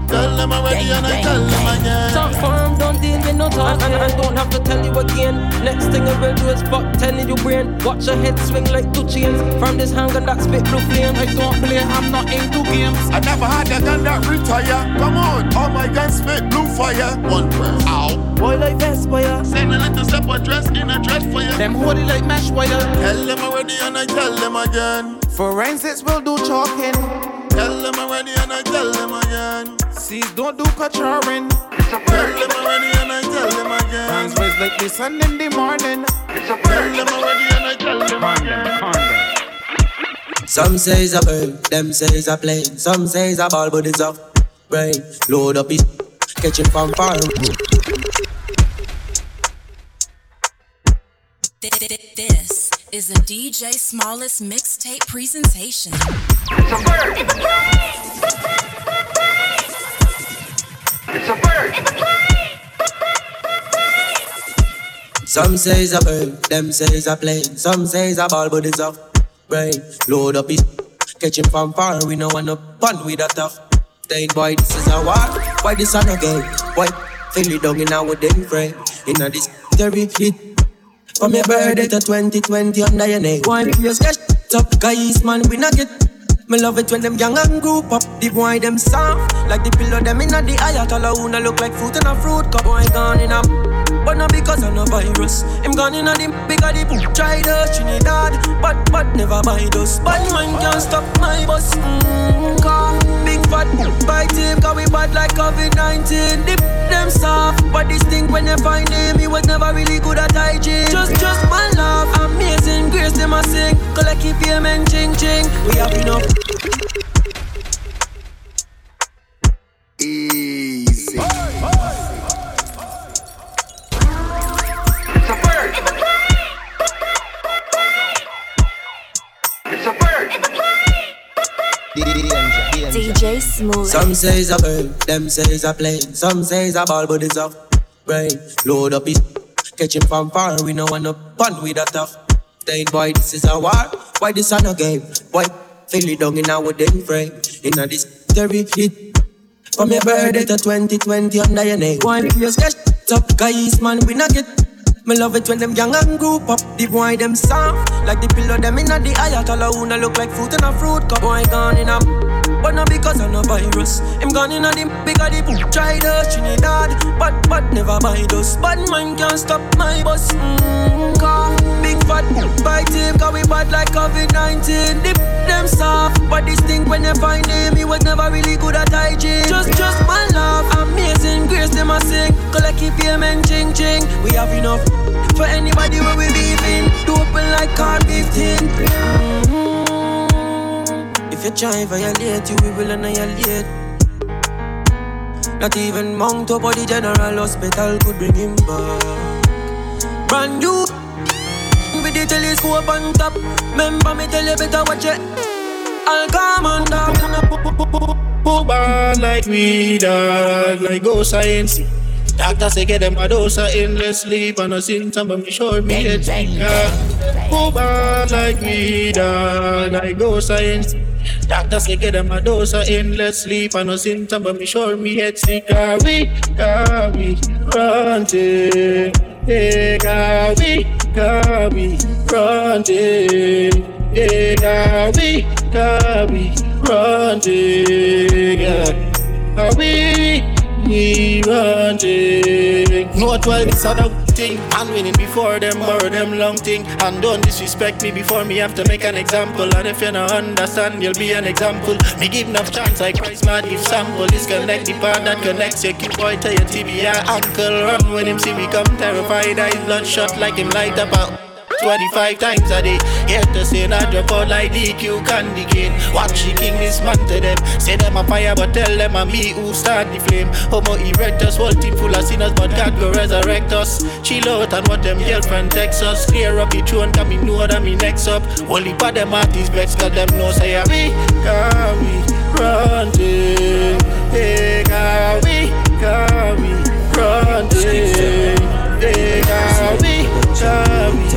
Tell them already and I tell them again. Talk firm, don't deal with no talk. And, and I don't have to tell you again. Next thing I will do is fuck telling you brain. Watch your head swing like two chains. From this hanger that spit blue flame. I don't play, I'm not into games. I never had a gun that retire. Come on, all my guns spit blue fire. One press. Ow. Boy like Vespire. Send a little step a dress in a dress for you. Them hold it like mesh wire. Tell them already and I tell them again. Forensics will do chalking. Tell them already and I tell them again. Seas don't do kachaaring. Tell them already and I tell them again. Hands raised like the sun in the morning. Tell them already and I tell them again. Some say it's a bird, them say it's a plane. Some say it's a ball, but it's a brain. Load up his catch him from far. This is a DJ Smallest mixtape presentation. Some say it's a bird, them say it's a plane. Some say it's a ball, but it's a brain. Load up his catch him from far. We know one up fun with a tough. Then boy, this is a war. Why this on again? Boy, feel it down in our damn frame. In a this very hit. From your birthday to 2020 under your name. Why you sketch up guys, man, we not get. Me love it when them young and group up. The boy them soft like the pillow them inna the ayatollah who look like fruit in a fruit cup. Boy gone in a, but not because of no virus. Him gone in a the bigger the book. Try the Trinidad, but but never buy those. Bad man can't stop my bus. Mm, car, big fat bite him, cause we bad like COVID-19. Dip them soft, but this thing when you find him, he was never really good at hygiene. Just just my love, amazing grace them a sing. Collect keep payment ching ching. We have enough. Easy. DJ Smooth. Some say it's a bird, them say it's a plane. Some say it's a ball, but it's a brain. Load up his catch him from far. We know one up fun with a tough. Then boy, this is a war. Why this on a game? Boy, feel it down in our damn frame. In a this very hit. From your birthday to 2020 under your name. Boy, you sketch up guys, man, we not get. Me love it when them young and group up. The boy them soft like the pillow them inna the ayatollah who no look like fruit in a fruit cup. Boy gone in a, but not because of no virus. Him gone in a the bigger the book. Try the Trinidad, but but never buy those. Bad man can't stop my bus. Mm, car, big fat bite him, cause we bad like COVID-19. Dip them soft, but this thing when you find him, he was never really good at hygiene. Just just my love, amazing grace them a sing. Collect keep payment ching ching. We have enough for anybody where we in. Do open like car 15. Mm-hmm. If you try violate, you will annihilate. Not even Mount up or the General Hospital could bring him back. Brand new with the telescope on top. Remember me tell you better watch it. I'll come on down. Bad like we dog, like go science. Doctor say get them a dose of endless sleep and a symptom, but me sure me head sick. Who bad like we dog, like go science. Doctor say get them a dose of endless sleep and a symptom, but me sure me head sick. Are we, are we, running? Hey, eh. eh, are we, are we, running? Eh. Yeah, we, got we running. Yeah, we, we running. Not why this other thing. I'm winning before them, borrow them long thing. And don't disrespect me before me have to make an example. And if you don't understand, you'll be an example. Me give enough chance, I Christ man give sample. This connect the part that connects your keep boy to your tibia ankle. Run when him see me come terrified, eyes bloodshot like him light up out. 25 times a day. Here to say not drop out like DQ candy cane. Watch the king this man to them. Say them a fire, but tell them I'm me who start the flame. Homo erectus, whole team full of sinners, but God go resurrect us. Chill out and what them girlfriend text us. Clear up the throne, cause me know that me next up. Only for them artists vex, cause them know say ah, we can we run it. Hey, can we, can we run it. Hey, can we, can we I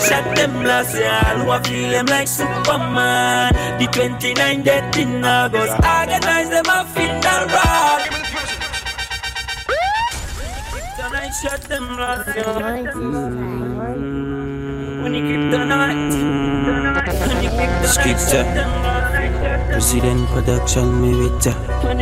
shot them last year, who I feel them like Superman. The 29 dead in August, organize them in the rock. I shot them last year. When you night, when you keep the night, President production, me with ya. When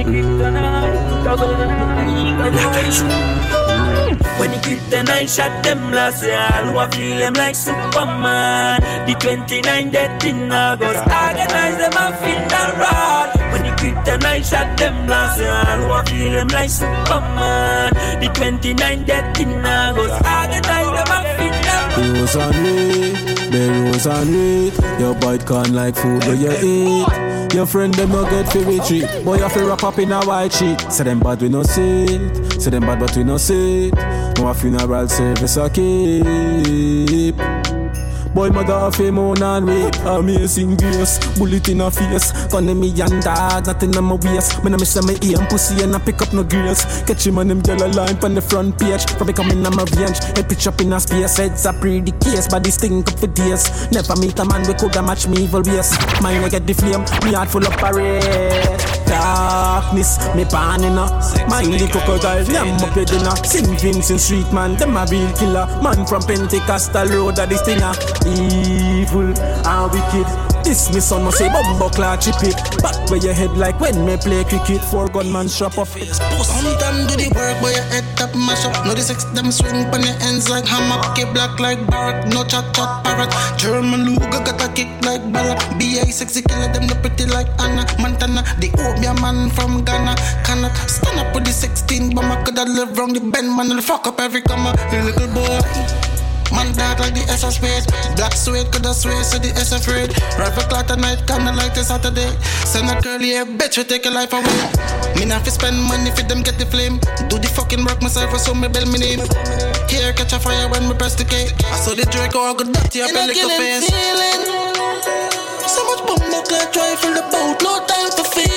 you get the nine shot them last year, who I feel them like Superman. The 29 dead in August, organize them off in the road. When you get the nine shot them last year, who I feel them like Superman. The 29 dead in August, organize them off in the road. Rose and weed, the rose and weed. Your bite can like food where you eat. Your friend them no get fi retreat, boy you fi wrap up in a white sheet. Say them bad we no see it, say them bad but we no see it. No a funeral service a keep. Boy, mother of him on and rape Amazing grace, bullet in her face. Gonna me and dog, nothing on my waist. Me nah miss my and pussy and I pick up no grace. Catch him on them yellow line on the front page. Probably coming on my range, head pitch up in a space. Heads a pretty case, body stink up for days. Never meet a man we coulda match me evil ways. Mine I get the flame, me heart full of parade Darkness, me pan in a Mind the crocodile, yam up your dinner St. Vincent Street man, them a real killer. Man from Pentecostal road, a this thing a Evil and wicked this me son no say bumbo clad chip it. Back where your head like when me play cricket Four gunman strap off face Sometimes do the work but your head top mash up. No the sex them swing pon your ends like hammer. Keep black like bark, no chat chat parrot. German Luger got a kick like ballad B.I. sexy killer them the pretty like Hannah Montana. The Obia man from Ghana Cannot stand up with the 16 But coulda live wrong the bend man and fuck up every comma. Little boy Man dark like the S of spade Black suede, coulda swear, so the S afraid Rifle clock tonight, kinda like the Saturday. Send a curly hair, bitch, we take your life away. Me not fi spend money for them get the flame. Do the fucking work myself, so me bell me name. Here catch a fire when me press the key I saw the Draco, I got dirty up a little face. feeling. So much bumbo clock, try fill the boat No time for feelings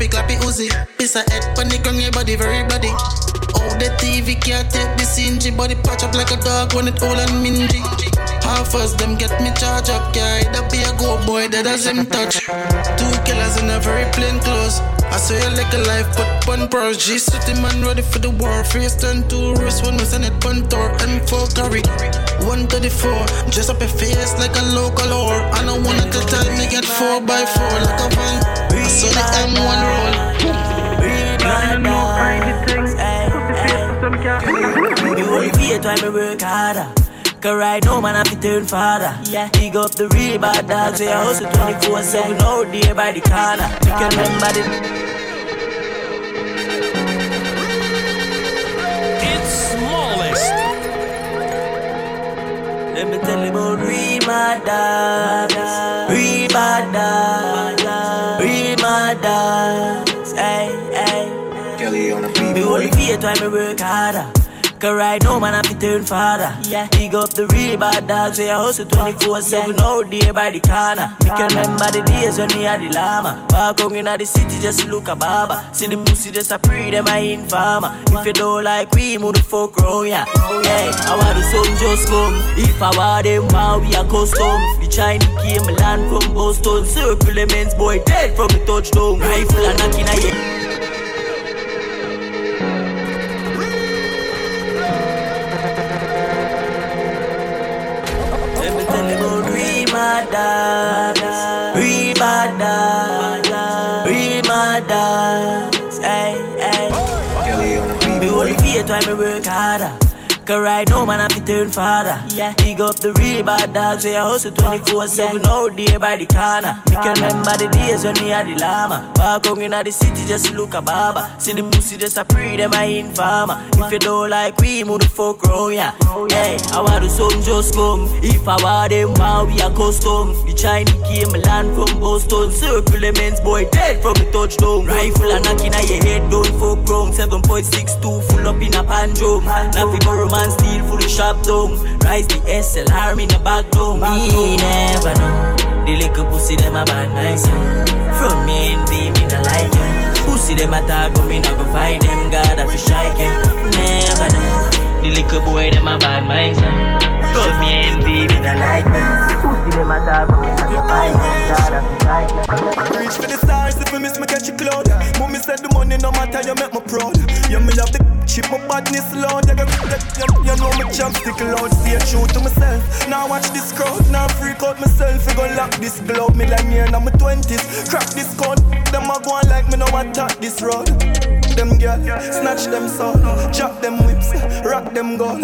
poppy clappy Uzi. Piss a head, on your body, very body. Oh, the TV can't take the scene body patch up like a dog when it all and mingy Half us them get me charge up, yeah That be a go boy, that does him touch. Two killers in a very plain clothes. I saw you like a life, put one purse G city man ready for the war. Face turn to wrist when we send it one tour M4 carry. 134 Dress up your face like a local whore. I don't wanna tell me get 4 by 4 like a van I saw the M1 roll You only fear time me work harder. Cause right now, man, I fi turn father. Yeah. Big up the real bad dogs. Say I hustle 24 7 out there by the corner. You can remember the. It's smallest. Let me tell you about real mad dogs. Dogs. Hey, hey. Kelly on the beat. Me only fear time me work harder. Cause right now, man, I be turn father. Yeah. Big up the real bad dogs, I hustle 24 7 all day by the corner. Me can remember the days when we had the llama. Walk on in the city just look a baba. See the pussy just a pre, them I informer. If you don't like we, move the fuck round, yeah. Yeah, I want the sun just come. If I want them, wow, we are custom. The Chinese came land from Boston. Circle the men's boy dead from the touchdown. Rifle and knocking a time me work harder. Cause right now, man, I be turn father. Yeah. Big up the real bad dogs, I hustle 24 7 all day by the corner. Me can remember the days when we had the llama. Walk on in the city just look a baba. See the pussy just a pre, them I informer. If you don't like we, move the fuck round, yeah. Hey, I want the sun just come. If I want them, wow, we are custom. The Chinese came land from Boston. Circle the men's boy dead from the touchdown. Rifle and knocking at your head, don't fuck wrong. 7.62 full up in a panjo. Nothing but romance man steal full shop down. Rise the SLR in the back down. Me never know. The little pussy them a bad nice. From me and be me not like it. Pussy them a talk but me not go find them. God I fi strike it. Never know. The little boy them a bad mind. From me and be me not like it. Me I strike it. Reach for the stars if me miss me catch a cloud. Mommy said the money no matter you make me proud. Yeah me love the chip my badness loud. You, you, you know me chopstick loud. Stay true to myself. Now watch this crowd. Now freak out myself. We gon' lock this glove. Me like me in my twenties. Crack this code. Them a go on like me no attack this road. Them girl, snatch them soul, chop them whips, rock them gold.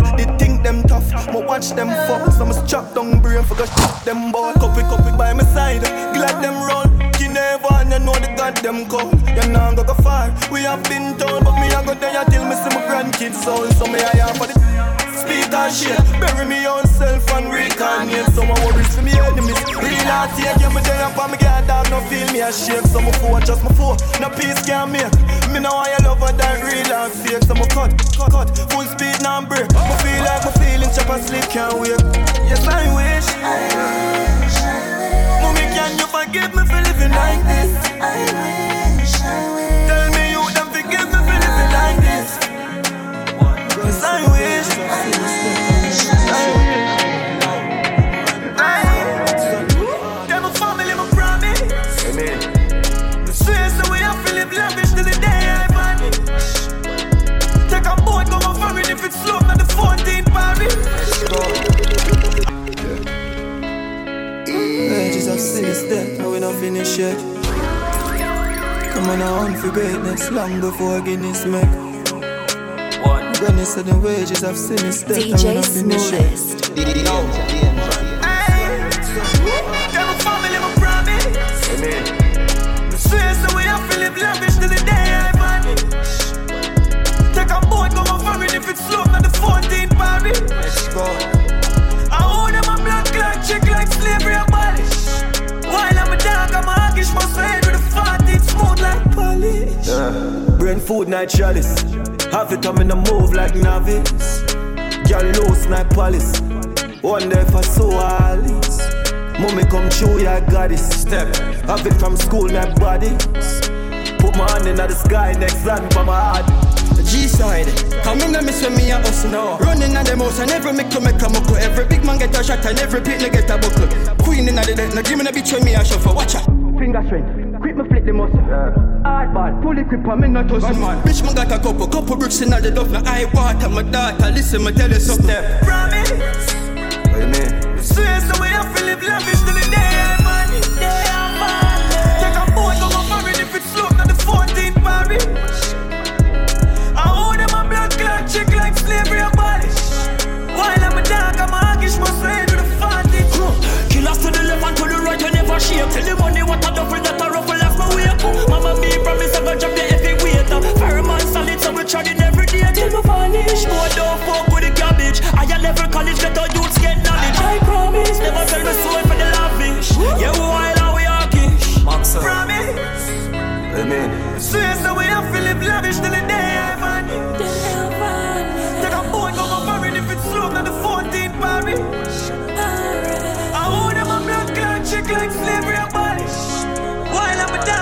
But watch them fall. Some chop down brain for go chop them ball. Copy, copy by my side, glad them roll You never and you know the goddamn call. You know go go far. We have been told, but me I go there till me see my grandkids soul. So me I have for the speak and shit. Bury me own self and Heart take me there up and me dog no feel me a shake. So my four just my four. No peace can make. Me know I love her than real and fake. So my cut, cut, cut. Full speed now break. Me feel like my feelings chop and sleep can't wait. Yes I wish. I wish. I wish. Mommy can you forgive me for living like this? I wish, not finish yet. Come on, I hunt for greatness long before Guinness make. What? When you said the wages of sin is death, and we not finish yet. No. Them a family. Amen. Swear so we have to lavish till the day I vanish. Take a boat, go on foreign if it's slow, not the 14th Paris. Let's go. I own them a blood clot chick like slavery I'm a must head with a fart, it's smooth like polish. Uh, brain food night chalice. Have it come in a move like novice. Girl loose like police. Wonder if I saw Alice. Mommy come show ya goddess. Step. Have it from school, my body. Put my hand in the sky, next land for my heart. G-side, come in and miss when me a us now. Running at the mouse and every make to make a muckle. Every big man get a shot and every pit get a buckle. Queen in the dead, now give me a bitch when me a shuffle. Watch out. Finger strength, quick me flick the muscle. Hardball, pull it quick and me not tussle man. Bitch man got a couple, couple bricks in the duff. Now I water my daughter, listen me tell you something. Promise. What you mean? Swear so we have to live lavish till the day I vanish. Day I vanish. Take a boat, go on foreign if it's slow, not the 14th Paris. I own them a blood clot chick like slavery abolish. While I'm a dog, I'm a hoggish, must head right, you never. Tell the money what a duffel that a ruffle left my wake. Mama me promise I go drop the heavy weight. Fire man solid, so we charging every day till we vanish. Boy, don't fuck with the cabbage. Higher level college, get our youths get knowledge. I promise, never sell my soul for the lavish. Yeah, while and we are kish. Promise. Amen. Swear so we have to live lavish till the day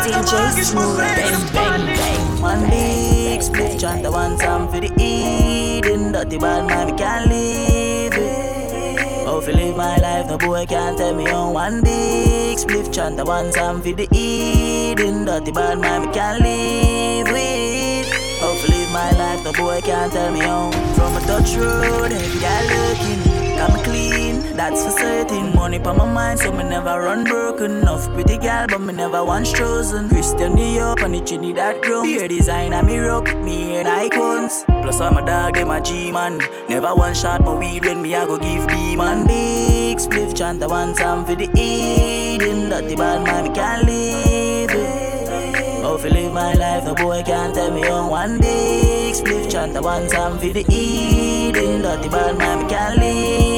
DJ Smooth. Bang, bang, bang. One big split chant, the one time for the Eden. Dirty bad man, we can't live it. Oh, if you live my life, no boy can't tell me on one big split chant, the one time for the Eden. Dirty bad man, we can't live with. Oh, if you live my life, no boy can't tell me on. From a Dutch road, guy looking. Got clean, that's for certain. Money on my mind, so me never run broken. Enough pretty gal, but me never once chosen. Christian Dior on the Trinidad grow. Beer design, I'm me rock, me and icons. Plus I'm a dog, them a G man. Never one shot my weed when me I go give B man. Big spliff chant, the one time for the Eden. That the bad man, me can't live it. If you live my life, no boy can't tell me on one big spliff chant, the one time for the Eden. That the bad man, me can't live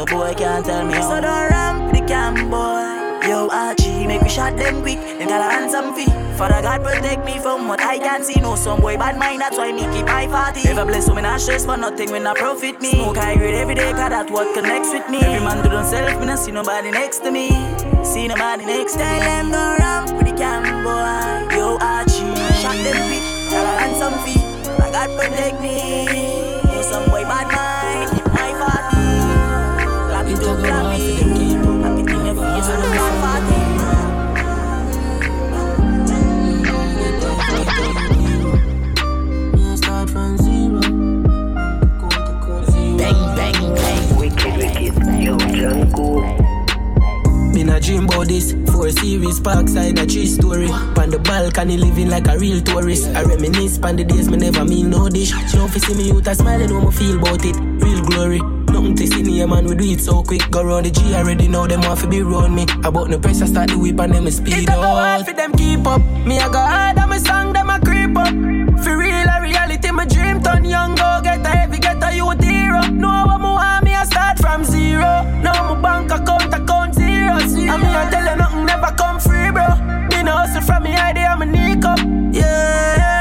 live my life, no boy can't tell me. So don't ramp the cam, boy. Yo, Archie, make we shot them quick. They got a handsome fee. Father God protect me from what I can see. No, some boy bad mind, that's why me keep my party. Never bless so me not stress for nothing when I profit me. Smoke high grade every day, cause that's what connects with me. Every man do themselves, me not see nobody next to me. See nobody next to me. Them go ramp with the cam, boy. Yo, Archie, shot them quick. Got a handsome fee. My God protect me. Been a dream about this. Four series, parkside, a tree story. On the balcony, living like a real tourist. I reminisce on the days me never mean no dish. If you see me youth, I smiling when I feel about it. Real glory. Nothing to see here, man, we do it so quick. Go round the G already know them want to be round me. About no pressure, start the whip and them speed up. It go hard for them keep up. Me I go hard and my song them a creep up. For real, a reality, my dream turn young, go get a heavy, get a youth hero. No what me want, me I start from zero. Now my bank account, account zero. zero. And me I tell you nothing never come free, bro. Me no hustle from me idea, I'm a nick. Yeah,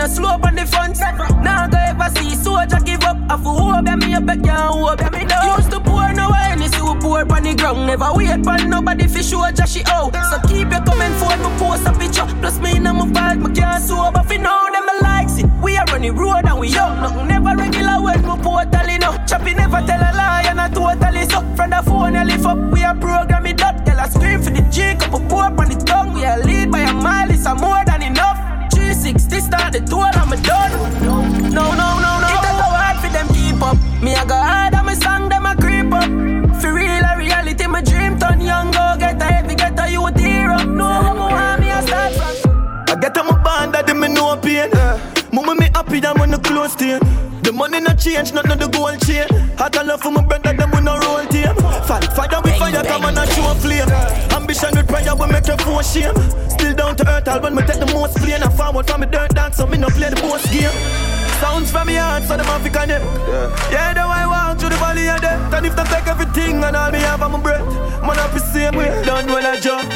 no slow up on the front. Now go ever see soldier give up. I for hope ya me a beg ya hope me down. Used to pour no any so pour on the ground. Never wait for nobody fi show just she out. So keep your comment for me post a picture. Plus me in my bag, me can't sober fi now them me likes it. We are running road and we young. Nothing never regular when me portal no. Choppy never tell a lie and I totally so. From the phone I lift up, we are program it up. Tell I scream for the G, couple pour on the tongue. We are lead by a mile, it's a more 360 start the tour, I'm a done. No, no, no, no. It a go hard for them keep up. Me I go hard and my song them a creep up. For real a reality, my dream turn young, go get a heavy, get a youth hero. No, I'm want me a start from. I get on my band that me no pain. Mama me happy that when the close to The money not change, not the gold chain. Hot a love for my brother, them we no roll team. Fight, fire with fire, come on and show flame. Ambition with prayer, we make you for shame. Still down to earth, I'll when me take the most plane. I forward from me dirt dance, so me no play the post game. Sounds from me heart, so them have to connect. Yeah, yeah the way I walk through the valley of death. And if they take everything and all me have on my breath, man, I be same way. Done when I jump.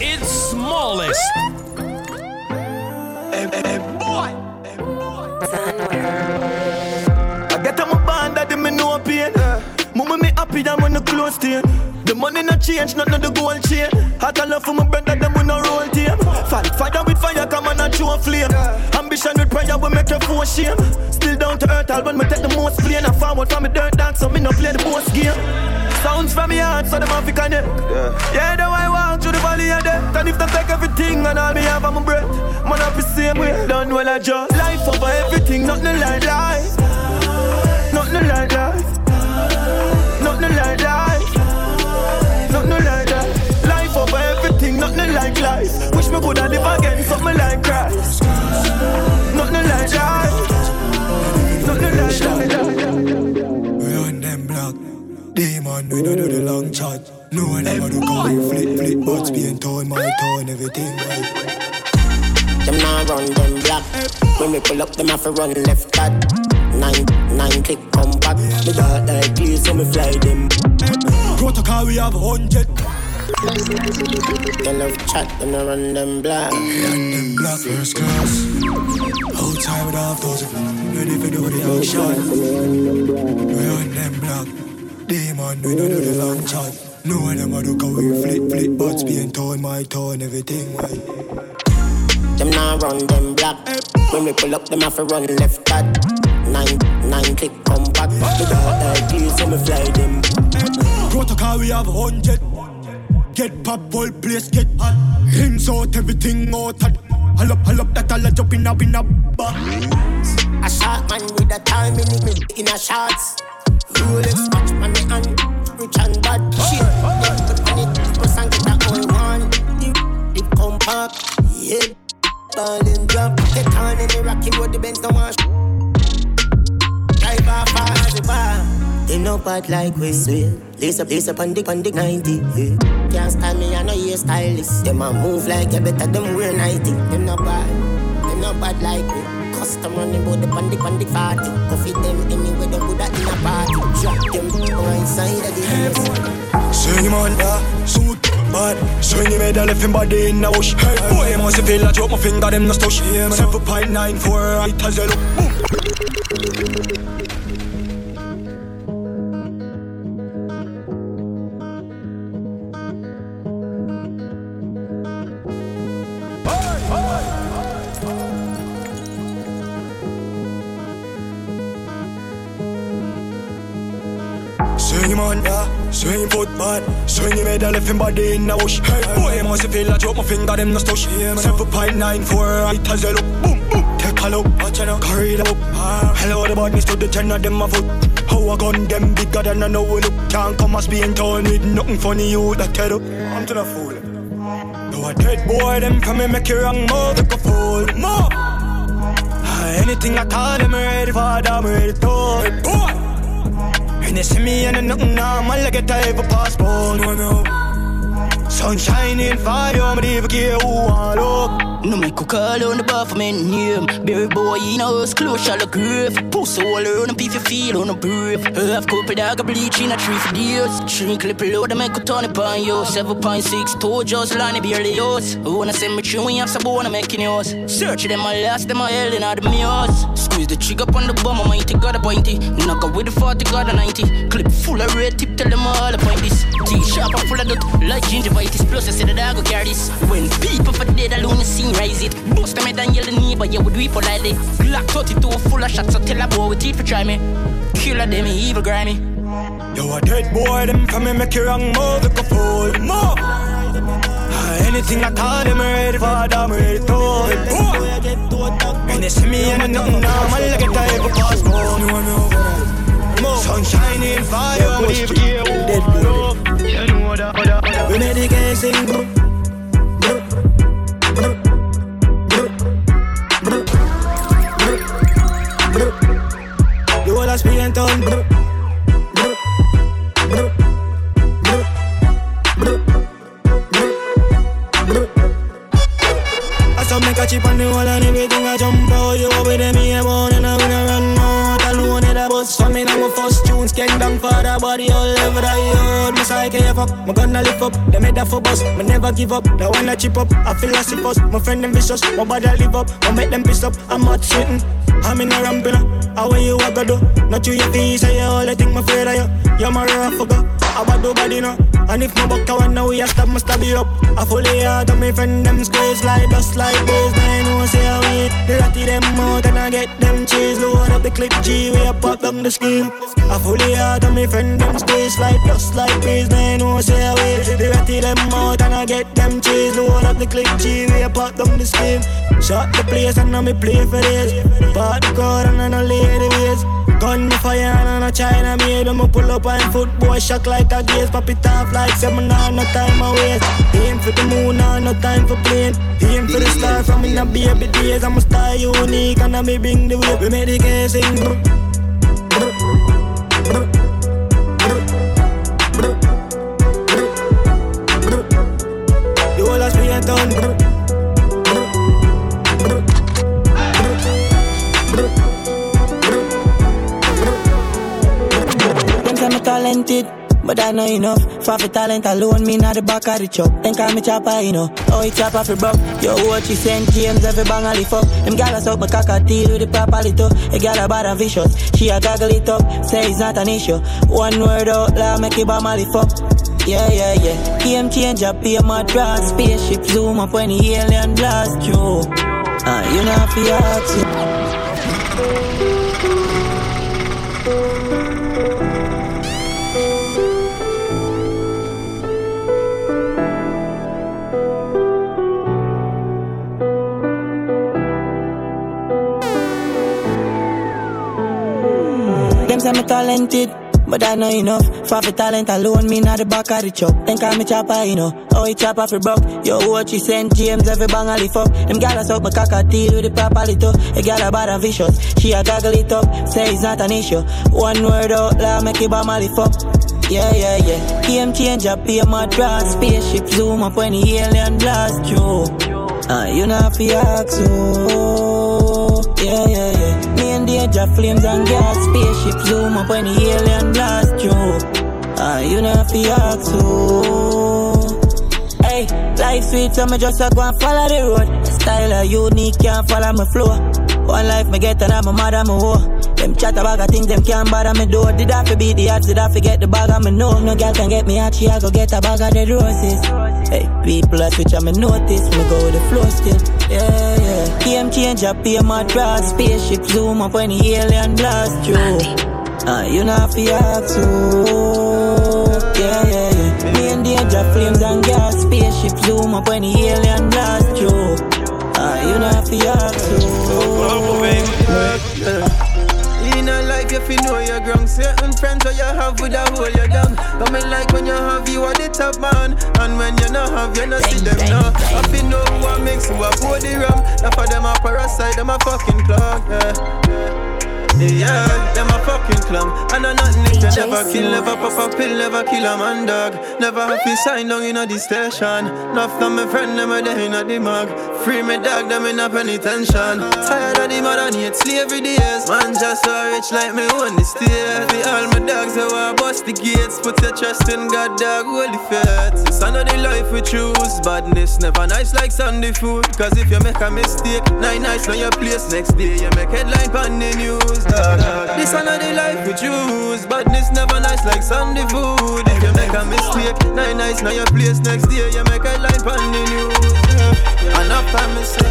It's smallest. Hey, hey, hey, boy. I get on my band that me no pain. Mama me happy that when the close to you. The money not change, not the gold chain. Hot a love for my brother, them we no roll team. Fight, fire with fire, come on and show flame. Ambition with prayer, we make you for shame. Still down to earth, I'll when me take the most plane. I forward from me dirt dance, so me no play the boss game. Sounds from me heart, so them have to connect. Yeah, yeah the way I walk through the valley of death. And if they take everything and all me have on my breath, man, I be same way. Done well, I just life over everything, nothing like life. Nothing like life. Nothing like life. Nothing like that. Life over everything, nothing like life. Wish me coulda live again, something like Christ. Nothing like life. Nothing like life. We on them block. Demon, we don't do the long chat. No one ever do call flip, flip, but spin tone, my tone, everything right. Them now run them black. When we pull up, them have to run left back. Nine, nine click come back. The dark like please, so me fly them. Protocol, we have hundred. They love chat, them now run them black. Run them black first class. Outside with half dozen. Ready for do the action. We on them black. Demon, we don't do the long chat. No one them a do cause we flip, flip, but being torn, my torn, everything, right? Them now run them black. When we pull up, them have to run left back. Nine, nine click come back. The dark like keys, so me fly them. Protocol, we have a hundred. Get pop, whole place get hot. Rims out, everything out. Hull up, hull up, that all a jump in a, in a bar. A shot man with a time in it, in a shots. Rolex watch on the hand, rich and bad. Shit, put on it, press and get that all one. The compact, yeah. Ball and drop, get on in the rocky road, the Benz don't wash. Drive off as a bar. They no bad like we swear. Lace up, lace up on the, on the 90, yeah. Can't style me, I know you're stylist. Them a move like you better, them wear 90. Them no bad, them no bad like we. Custom running bout the pandy pandy party. Coffee them anywhere them woulda in a party. Drop them go inside of the house. Swing man, yeah, suit bad. Swing him head and left him body in the bush. Hey, boy, must feel like drop my finger, them no stush. Yeah, Seven point nine four, right as you look. Foot bad Swing him head and left body in the bush. Hey, Boy, must feel like drop my finger, them no stush. Yeah, Seven point nine four, right as you look. Boom, boom, take a look, Carry the up, ah. hello the badness to the ten of them a foot. How I gun them bigger than I know we look. Can't come as being torn with nothing funny you that head up I'm to the fool. No I dead boy, them come and make you wrong move, make a fool. Move Ah, Anything I call them ready for, them ready to boy and they see me and they nothing normal, I get type of passport, no, no. Sunshine in fire, I'm never care who I. No make a call on the me name Berry boy in a house close shall look grave Pussy all around and if you feel on a brave Half cup of dog a bleach in a tree for days Three clip load make a ton you Seven point six two just line it barely yours. I wanna send me you have some wanna making yours. Search them my last them my hell in all the mirrors Squeeze the trigger on the bum, I mighty got a pointy. Knock out with the 40 got a 90 Clip full of red tip tell them all the point this T-sharp and full of dirt like gingivitis. Plus I say the dog go carry this. When people for dead alone you see rise it. Bust them head and yell the neighbor, yeah, we do it politely. Glock 32 full of shots, so tell a boy with teeth for try me. Killer them, evil grimy. Yo, a dead boy, them come and make you wrong move, like a fool. Move! Ah, Anything I call them ready for, them ready to boy. And they see me and I nothing normal, like a type of passport. No, no. Sunshine in fire, I'm leaving here. Dead boy. You know that. We made the gang sing, a turn, bro. I saw me catch it on the wall and everything I jump out. You up with them here, born and I'm gonna run out. Alone in the bus, for me now first tunes Gang down for the body all over the yard My psyche have up, my gonna lift up They made that for bus, me never give up They wanna chip up, I feel like it My friend them vicious, my body live up I make them piss up, I'm hot shitting I'm in a ramping up, how you a go do? Not you your say you all I think my afraid of you. You're my rough fucker, I bad do body now? And if my buck I want now, a stab, me stab you up. I fully out of my friend them squeeze like dust like this They know say I wait, the ratty them out And I get them cheese, load up the clip G We a pop down the scheme. I fully out of my friend them squeeze like dust like this They know say I wait, the ratty them out And I get them cheese, load up the clip G We a pop down the scheme Shot the place and now me play for this Part the crowd and I no lady ways. Gun the fire and I China made I'ma pull up and foot boy shock like a gaze. Pop it off like seven nah, no time I waste. Aim for the moon, nah, no time for playing Aim for the star from in the baby days. I'm a star unique and I me bring the way We made the case sing. The whole of Spain talented, but I know enough. For the talent alone, me not the back of the chop. Then call me chopper, you know. Oh, he chopper for broke. Yo, what she St. James, every bang a fuck. Them gals suck my cock cockatiel with the proper little. A gal a bad and vicious. She a gaggle it up, say it's not an issue. One word out loud, make it bam a fuck. Yeah, yeah, yeah. Game changer, pay my draw. Spaceship zoom up when the alien blast through. Uh, you know, if you say me talented, but I know enough. For the talent alone, me not the back of the chop. Then me chopper, you know. Oh, he chopper for broke. Yo, what she St. James, every bang a lift up. Them gals suck my cockatiel with the proper little. A gal a bad and vicious. She a goggle it up, say it's not an issue. One word out, la make it bam a lift. Yeah, yeah, yeah. Game changer, pay my drag. Spaceship zoom up when the alien blast you. Uh, you if you ask. Danger, flames and gas. Spaceship zoom up when the alien blast through. Ah, you know fi ask so. Hey, life sweet, so me just a go and follow the road. Style unique, can't follow my flow. One life me get and I'm a mother, me hoe. Them chat about a things them can't bother me do. Did I beat the odds? Did I forget the bag of me know? No girl can get me out, she I go get a bag of the roses. Hey, people are switch on me notice. Me go with the flow still. Yeah, yeah. Game changer, pay my trust. Spaceship zoom up when the alien blast through. Uh, you know fi ask so. Yeah, yeah, yeah. Me and danger, flames and gas. Spaceship zoom up when the alien blast through. Uh, you know fi ask so in if you know you're grown. Certain friends that you have with a hold you down. Coming like when you have you are the top man. And when you not have, you not see them now. I feel know what makes you a body rum. Now for them a parasite, them a fucking clog. Yeah. Yeah, them a fucking clown. And I nothing if they never kill, never pop a pill, never kill a man dog. Never have to sign down in the station. Enough of my friend, them a day in the mag. Free me dog, them in a penitentiary. Tired of the modern hate slavery days. Man just so rich like me own the state. The all my dogs who are bust the gates. Put your trust in God, dog, holy faith. It's another life we choose. Badness never nice like Sunday food. Cause if you make a mistake, nine nights on your place. Next day you make headline on the news dog. This another life we choose, but this never nice like Sunday food. If you make a mistake, nine nights now your place next day, you make a line on the news. Yeah. Enough time me say.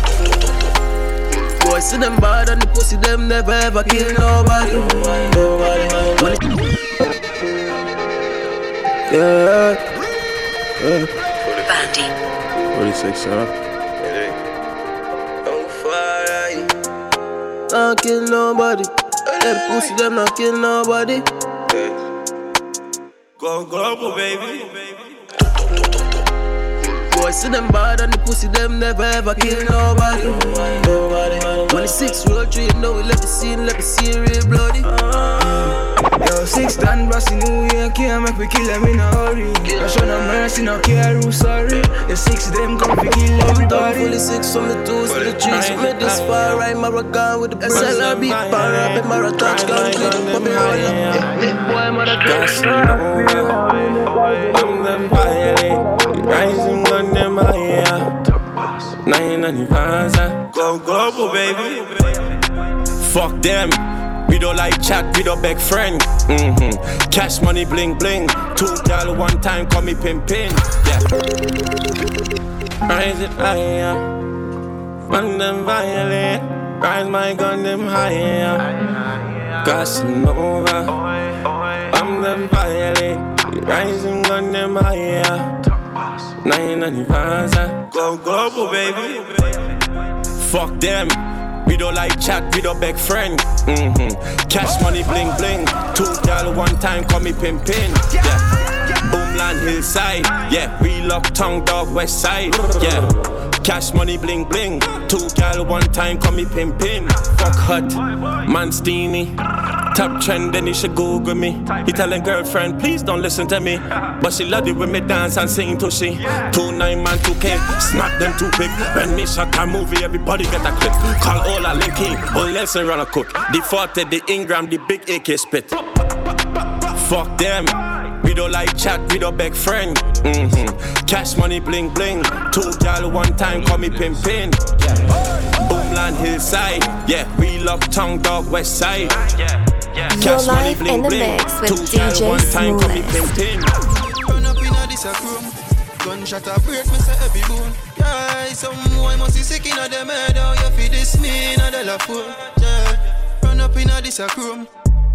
Boy, see them bad and the pussy, them never ever kill nobody. Nobody, nobody. Yeah. yeah. Bandy. 46, huh? Don't kill nobody. Them pussy, them not kill nobody. Go global, baby. Boy, see them bad and the pussy, them never ever kill nobody. Nobody. When the six roll three, you know we let the scene, let the scene real bloody. Yo, six done, brassy New Year, can't make we kill them in a hurry. I show no mercy, no care who's sorry. The six them come to kill everybody. Fully six from the twos to the trees. Made this far right, Maragon with the SLR beat, bar up in Marathon, gun clip, Bobby roller. Big boy, mother dress. I'm the violate, rising on them higher. Nine and the Go global, baby. Fuck them. We don't like chat, we don't beg friend. Mm-hmm. Cash money bling bling. Two gal one time call me pin pin. Yeah. Rise it higher. Man them violate. Rise my gun them higher. Casanova. I'm them violate. Rising gun them higher. Nine anniversary. Go global, baby. Fuck them. Don't like chat, we don't beg friend. Mm-hmm. Cash money bling bling. Two gal one time call me pin pin. Yeah. Boomland hillside. Yeah. We lock tongue dog west side. Yeah. Cash money bling bling. Two gal one time call me pin pin. Fuck hut. Man steamy. Top trend, then you should Google me. He telling girlfriend, please don't listen to me. But she love it when me dance and sing to she. Two nine man, two K, smack them too big. When me shot a movie, everybody get a clip. Call all a linky, all Nelson run a cook. The 40, the Ingram, the big AK spit. Fuck them. We don't like chat, we don't beg friend. Mm-hmm. Cash money bling bling. Two gal one time call me pin pin. Yeah. Boomland hillside. Yeah, we love tongue dog west side. Yeah. Yeah. Cash money bling bling. Two gal one time call me pin pin. Run up in a this a room. Gunshot a break me say every bone. Yeah, some boy must be sick inna them head. How you feel this me inna the la Yeah. Run up inna this a room.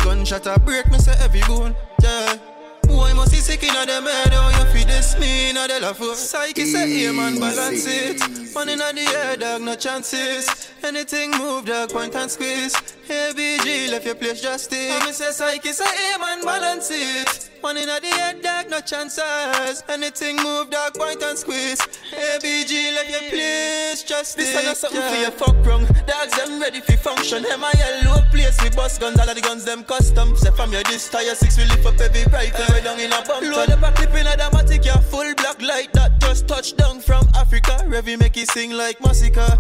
Gunshot a break me say every bone. Yeah. Boy must be sick inna them head, how you feel this me inna oh, the love for Psyche say yeah man balance it. Man inna the air dog no chances. Anything move dog point and squeeze. Hey BG left your place just justice. And me say psyche say yeah man balance it Man inna the air dog no chances. Anything move dog point and squeeze. Hey BG left your place justice This ain't something yeah. for your fuck wrong. Dogs them ready for function. A yellow place we bust guns? All of the guns them custom. Say from your this tire six we lift up every rifle. Way down in a bump Load up a clip in a dramatic, yeah. Full black light that just touched down from Africa. Revy make it sing like Massacre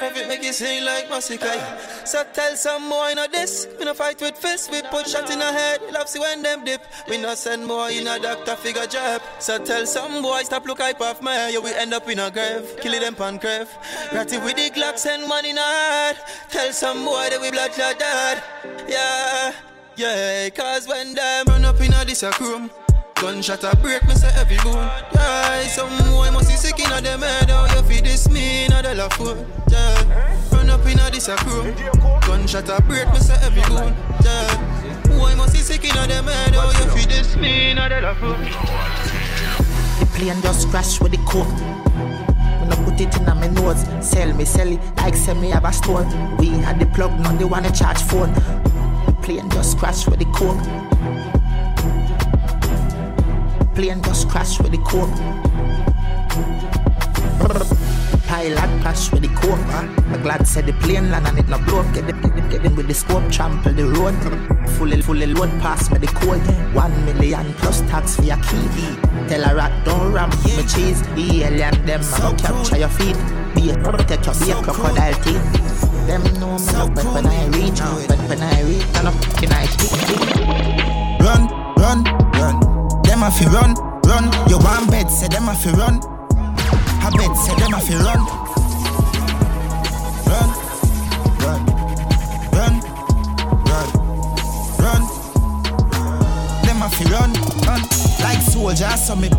Revy make it sing like Massacre. So tell some boy know this. We no fight with fists We put shot in a head. Love see when them dip. We no send boy in a doctor figure job So tell some boy stop look hype off me. Yeah we end up in a grave Kill them pan grave. Ratty with the Glock send money in a head Tell some boy that we blood clot dead. Yeah yeah, cause when them run up in a this room Gunshot a break me say every bone Yeah, some boy must be sick inna them head How you feel this me inna the la foot Yeah, run up in a this a room Gunshot a break me say every bone Yeah, boy must be sick inna them head How you feel this me inna the la foot The plane just crash with the coke when I put it in my nose, sell me, sell it. Like sell me have a store. We had the plug, now they wanna charge phone. Plane just crashed with the coke. Plane just crashed with the coke. Pilot crash with the coke. Huh? I'm glad said the plane land and it not broke. Get them, get them, get them with the scope, trample the road. Fully, fully load past me the code. One million plus tax for your key. Tell a rat don't ram me cheese. The alien them so capture your feet. Be a take your be a crocodile teeth. Them know me so cool. when I reach, when, when I reach, and up in I run, run. Them a fi run, run. You want bed, say them a fi run. I bet, say them a fi run. Run, run, run, run, run. Them a fi run, run. Like soldiers, so me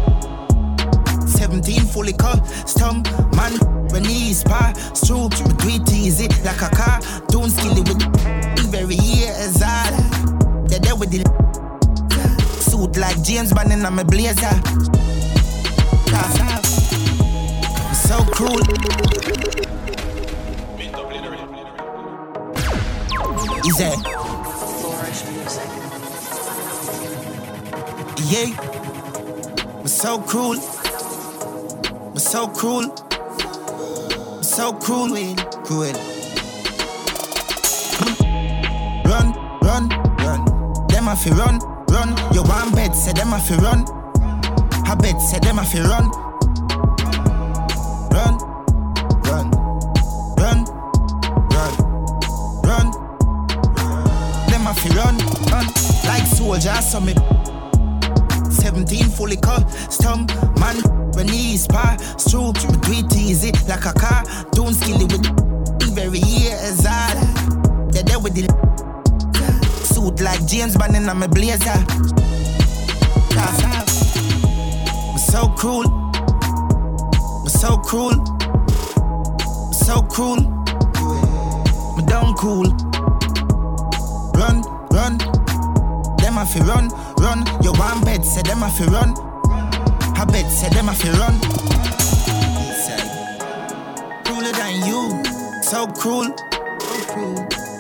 17 fully custom man when knees pass through me do easy like a car don't skill it with very years hard ah. they there with the suit like James Bond in my blazer. So cruel is it? Yeah. So cruel so cruel, so cruel, cruel. Run, run, run. Them a fi run, run. You want bed, say them a fi run. I bet, say them a fi run. Run, run, run, run, run. Them a fi run, run. Like soldiers, so me. 17 fully cut, custom man through me do it easy like a car don't skill it with very years hard they there with the suit like James Bond in my blazer I'm so cruel I'm so cruel I'm so cruel Me down cool run run them a fi run run. You want bed, say them a fi run. I bet, say them a fi run. Crueler than you, so cruel,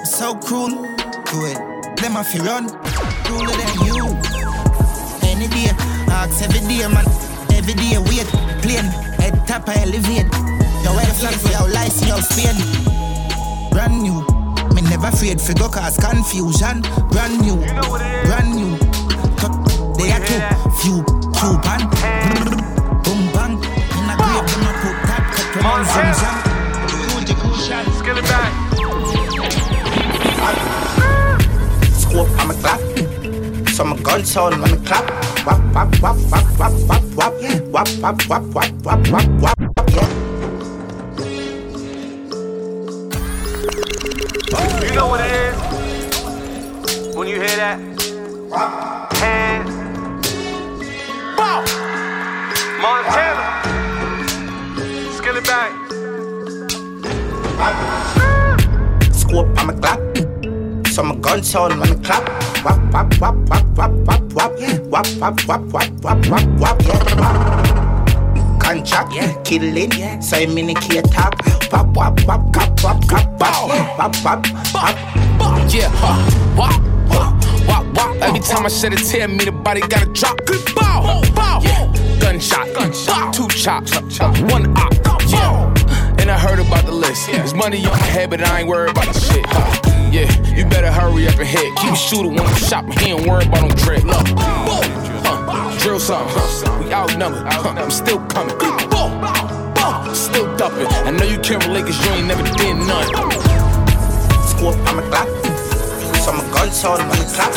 so cruel. Cruel. Them a fi run, crueler than you. Any day, ask every day, man. Every day, wait, plane, head top, I elevate. Your weather flag for your license, your spin. Brand new. Me never afraid for go cause confusion. Brand new, brand new. They are too few Cuban. Scope, I'm a clap. So my gun sound, I'm a clap. wap wap wap wap wap wap wap wap wap wap wap wap wap wap Wap, wap, wap, wap, wap, yeah. wap. Contract, yeah. killing, yeah. sign me key top. Wap, wap, wap, cap, wap, cap, wap, wap, wap, wap. Yeah, wap, wap, wap, wap. Every time I shed a tear, me the body gotta drop. Good ball, ball. Gunshot, gunshot, two chops, one op. Yeah. And I heard about the list. There's money on my head, but I ain't worried about the shit. Yeah, you better hurry up and hit. Keep shooting when I'm shopping. He ain't worried about no drip. Look, boom drill some. We outnumbered, I'm still coming. Still thumping. I know you can't relate cause you ain't never did none. Squad, I'm a clock. So I'm a gun, so I'm on the clock.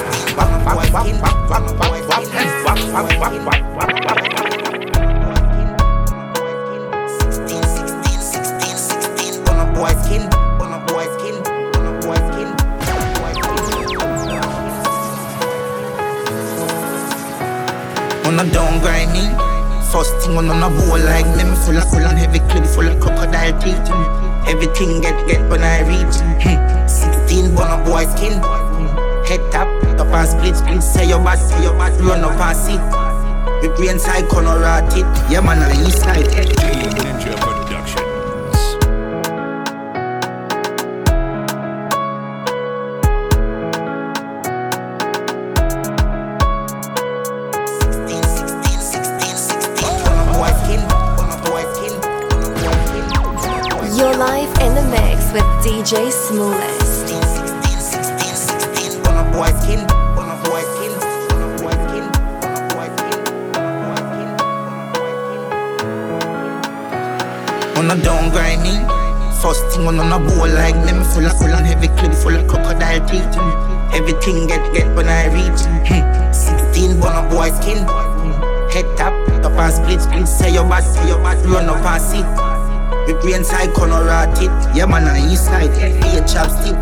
On a down grinding. First thing on a bowl like me, me full of full and heavy clip full of crocodile teeth. Everything get get when I reach. Hmm. 16 bun a boy skin. Head tap, top and split split. Say your bad, say your bad, run up and see. Me brain side corner rat it. Yeah man, I east side. Live in the mix with DJ Smallest. On a boy on on on on on. On down grinding. First thing on a bowl like me full of full and heavy clip full of crocodile teeth. Everything get get when I reach. 16 bun a boy skin. Head tap, top and split split. Say your bad, say your bad, run up and see. Me brain side corner rat it. Yeah man, I east side. Be a chopstick.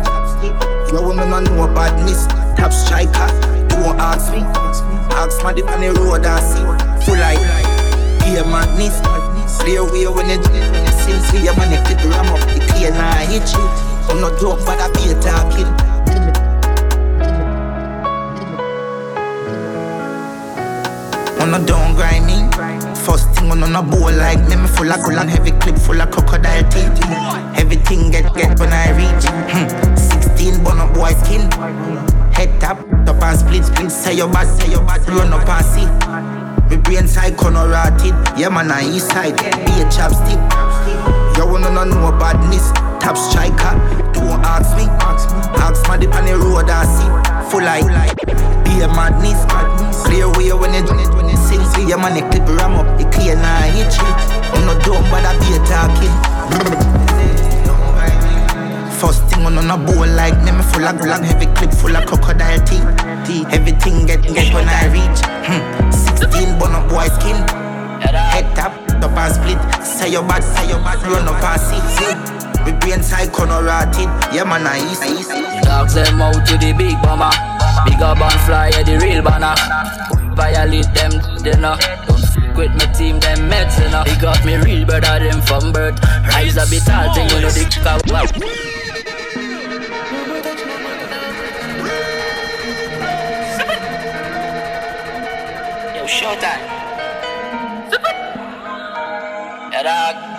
Your woman don't know badness. Top striker, don't ask me. Ask my dip on the road I see. Full like, be a madness. Clear way when you when you sing, see your man, you clip ram up the clear now I hit you. I'm not dope, but I be a. On a down grind First thing on a bowl like me, me full of cool and heavy clip full of crocodile teeth. Everything get get when I reach. Hmm. 16 bun a boy skin. Head tap, top and split split. Say your bad, say your bad, run up and see. Me brain side corner rotted. Yeah man, I east side. Be a chopstick. You wanna know no badness. Top striker, don't ask me. Ask my dip on the road I see. Full like, be a madness. Clear way when you when you when you sing. See your you clip ram up. The clear now I hit you. Not dumb, but I be talking. First thing on a bowl like me full of and heavy clip full of crocodile teeth. Everything get get when I reach. Hmm. 16 bun up boy skin. Head tap, top and split. Say your bad, say your bad, run up and see. We brain side corner rotted. Yeah man, I east. Dogs them out to the big bomber. Big up and fly yeah, the real banner. Violate them, know. Don't f- with my team, them meds, you know. They got me real better than from birth. Rise a bit tall, thing, you know, the cow. Wow. Yo, showtime. Yeah, dog.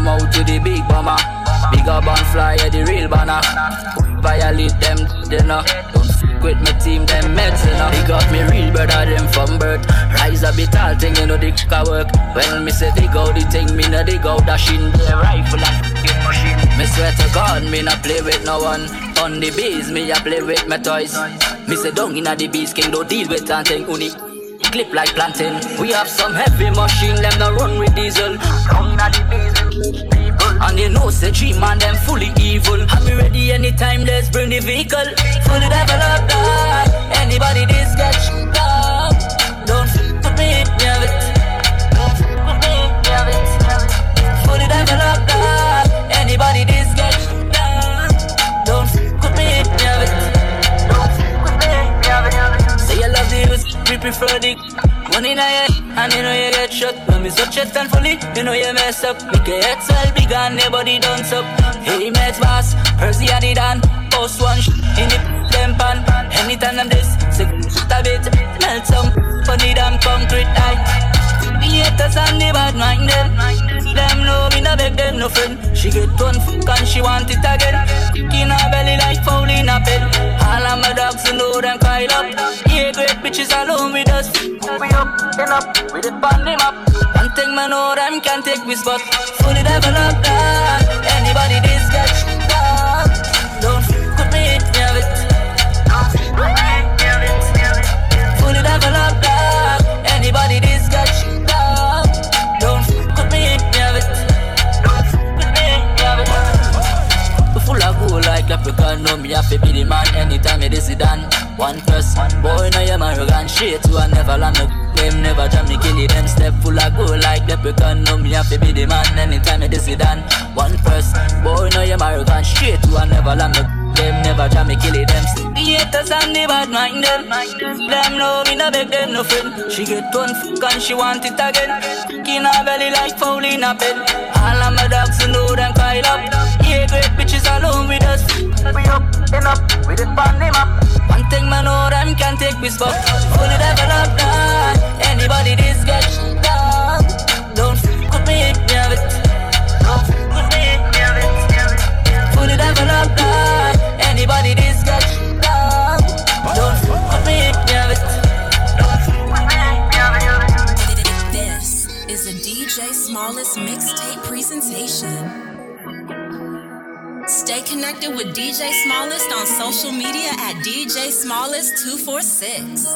Them out to the big bomber. Big up and fly, yeah, the real banner. Violate them, they know. Don't f- with my team, them meds, you know. They got me real better than from birth. Rise a bit tall, thing, you know, the can work. When me say dig out the thing, me no dig out dashing. The rifle and machine. Me swear to God, me not play with no one. On the bees, me a play with my toys. Me say don't inna the bees, king don't deal with anything uni. Clip like planting. We have some heavy machine, them no run with diesel. Down the bees, people And they know say G man them fully evil. I'm ready anytime, let's bring the vehicle. Fully developed, dog. Anybody this get shit up. Don't f with me, it. Don't f with me, it. Fully developed, prefer the money in your and you know you get shot. When me such it and fully, you know you mess up. Make your head swell big and nobody done up. Hey, mates, boss, Percy had it done. Post one sh- in the them pan. Anytime I'm this, sick a bit, melt some funny damn concrete eye. Me haters and the bad mind them. Them know me no beg them no friend. She get one fuck and she want it again. In her belly like foul in a pen. All of my dogs you know them pile up. Yeah, great bitches alone with us. We up, end up, with it on them up. One thing man know them can take me spot. Fully developed. Anybody this get shit. Don't fuck with me, yeah it. With me, yeah it. Fully developed. Anybody this get leprechaun, know me have to be the man anytime it is done. One person, boy, now you're arrogant shit, you are never land me. Them never jam me, kill it, them step full of gold like leprechaun, know me have to be the man anytime it is done. One person, boy, now you're arrogant shit, you are never land me. Them never jam me, kill it, them the haters and the bad mind them. Them know me no beg them no friend. She get one fuck and she want it again. In her belly like foul in a pen. All of my dogs you know them pile up. Yeah, great bitches alone with us. We up, end up, with it on them up. One thing man know them can take this spot. Fully developed dog. Anybody this get shit dog. Don't fuck with me, yeah it. Don't fuck with me, yeah it. Fully developed dog. Anybody this get shit dog. Don't fuck with me, yeah it. Don't fuck with me, yeah it. This is a DJ Smallest mixtape presentation. Stay connected with DJ Smallest on social media at DJ Smallest246.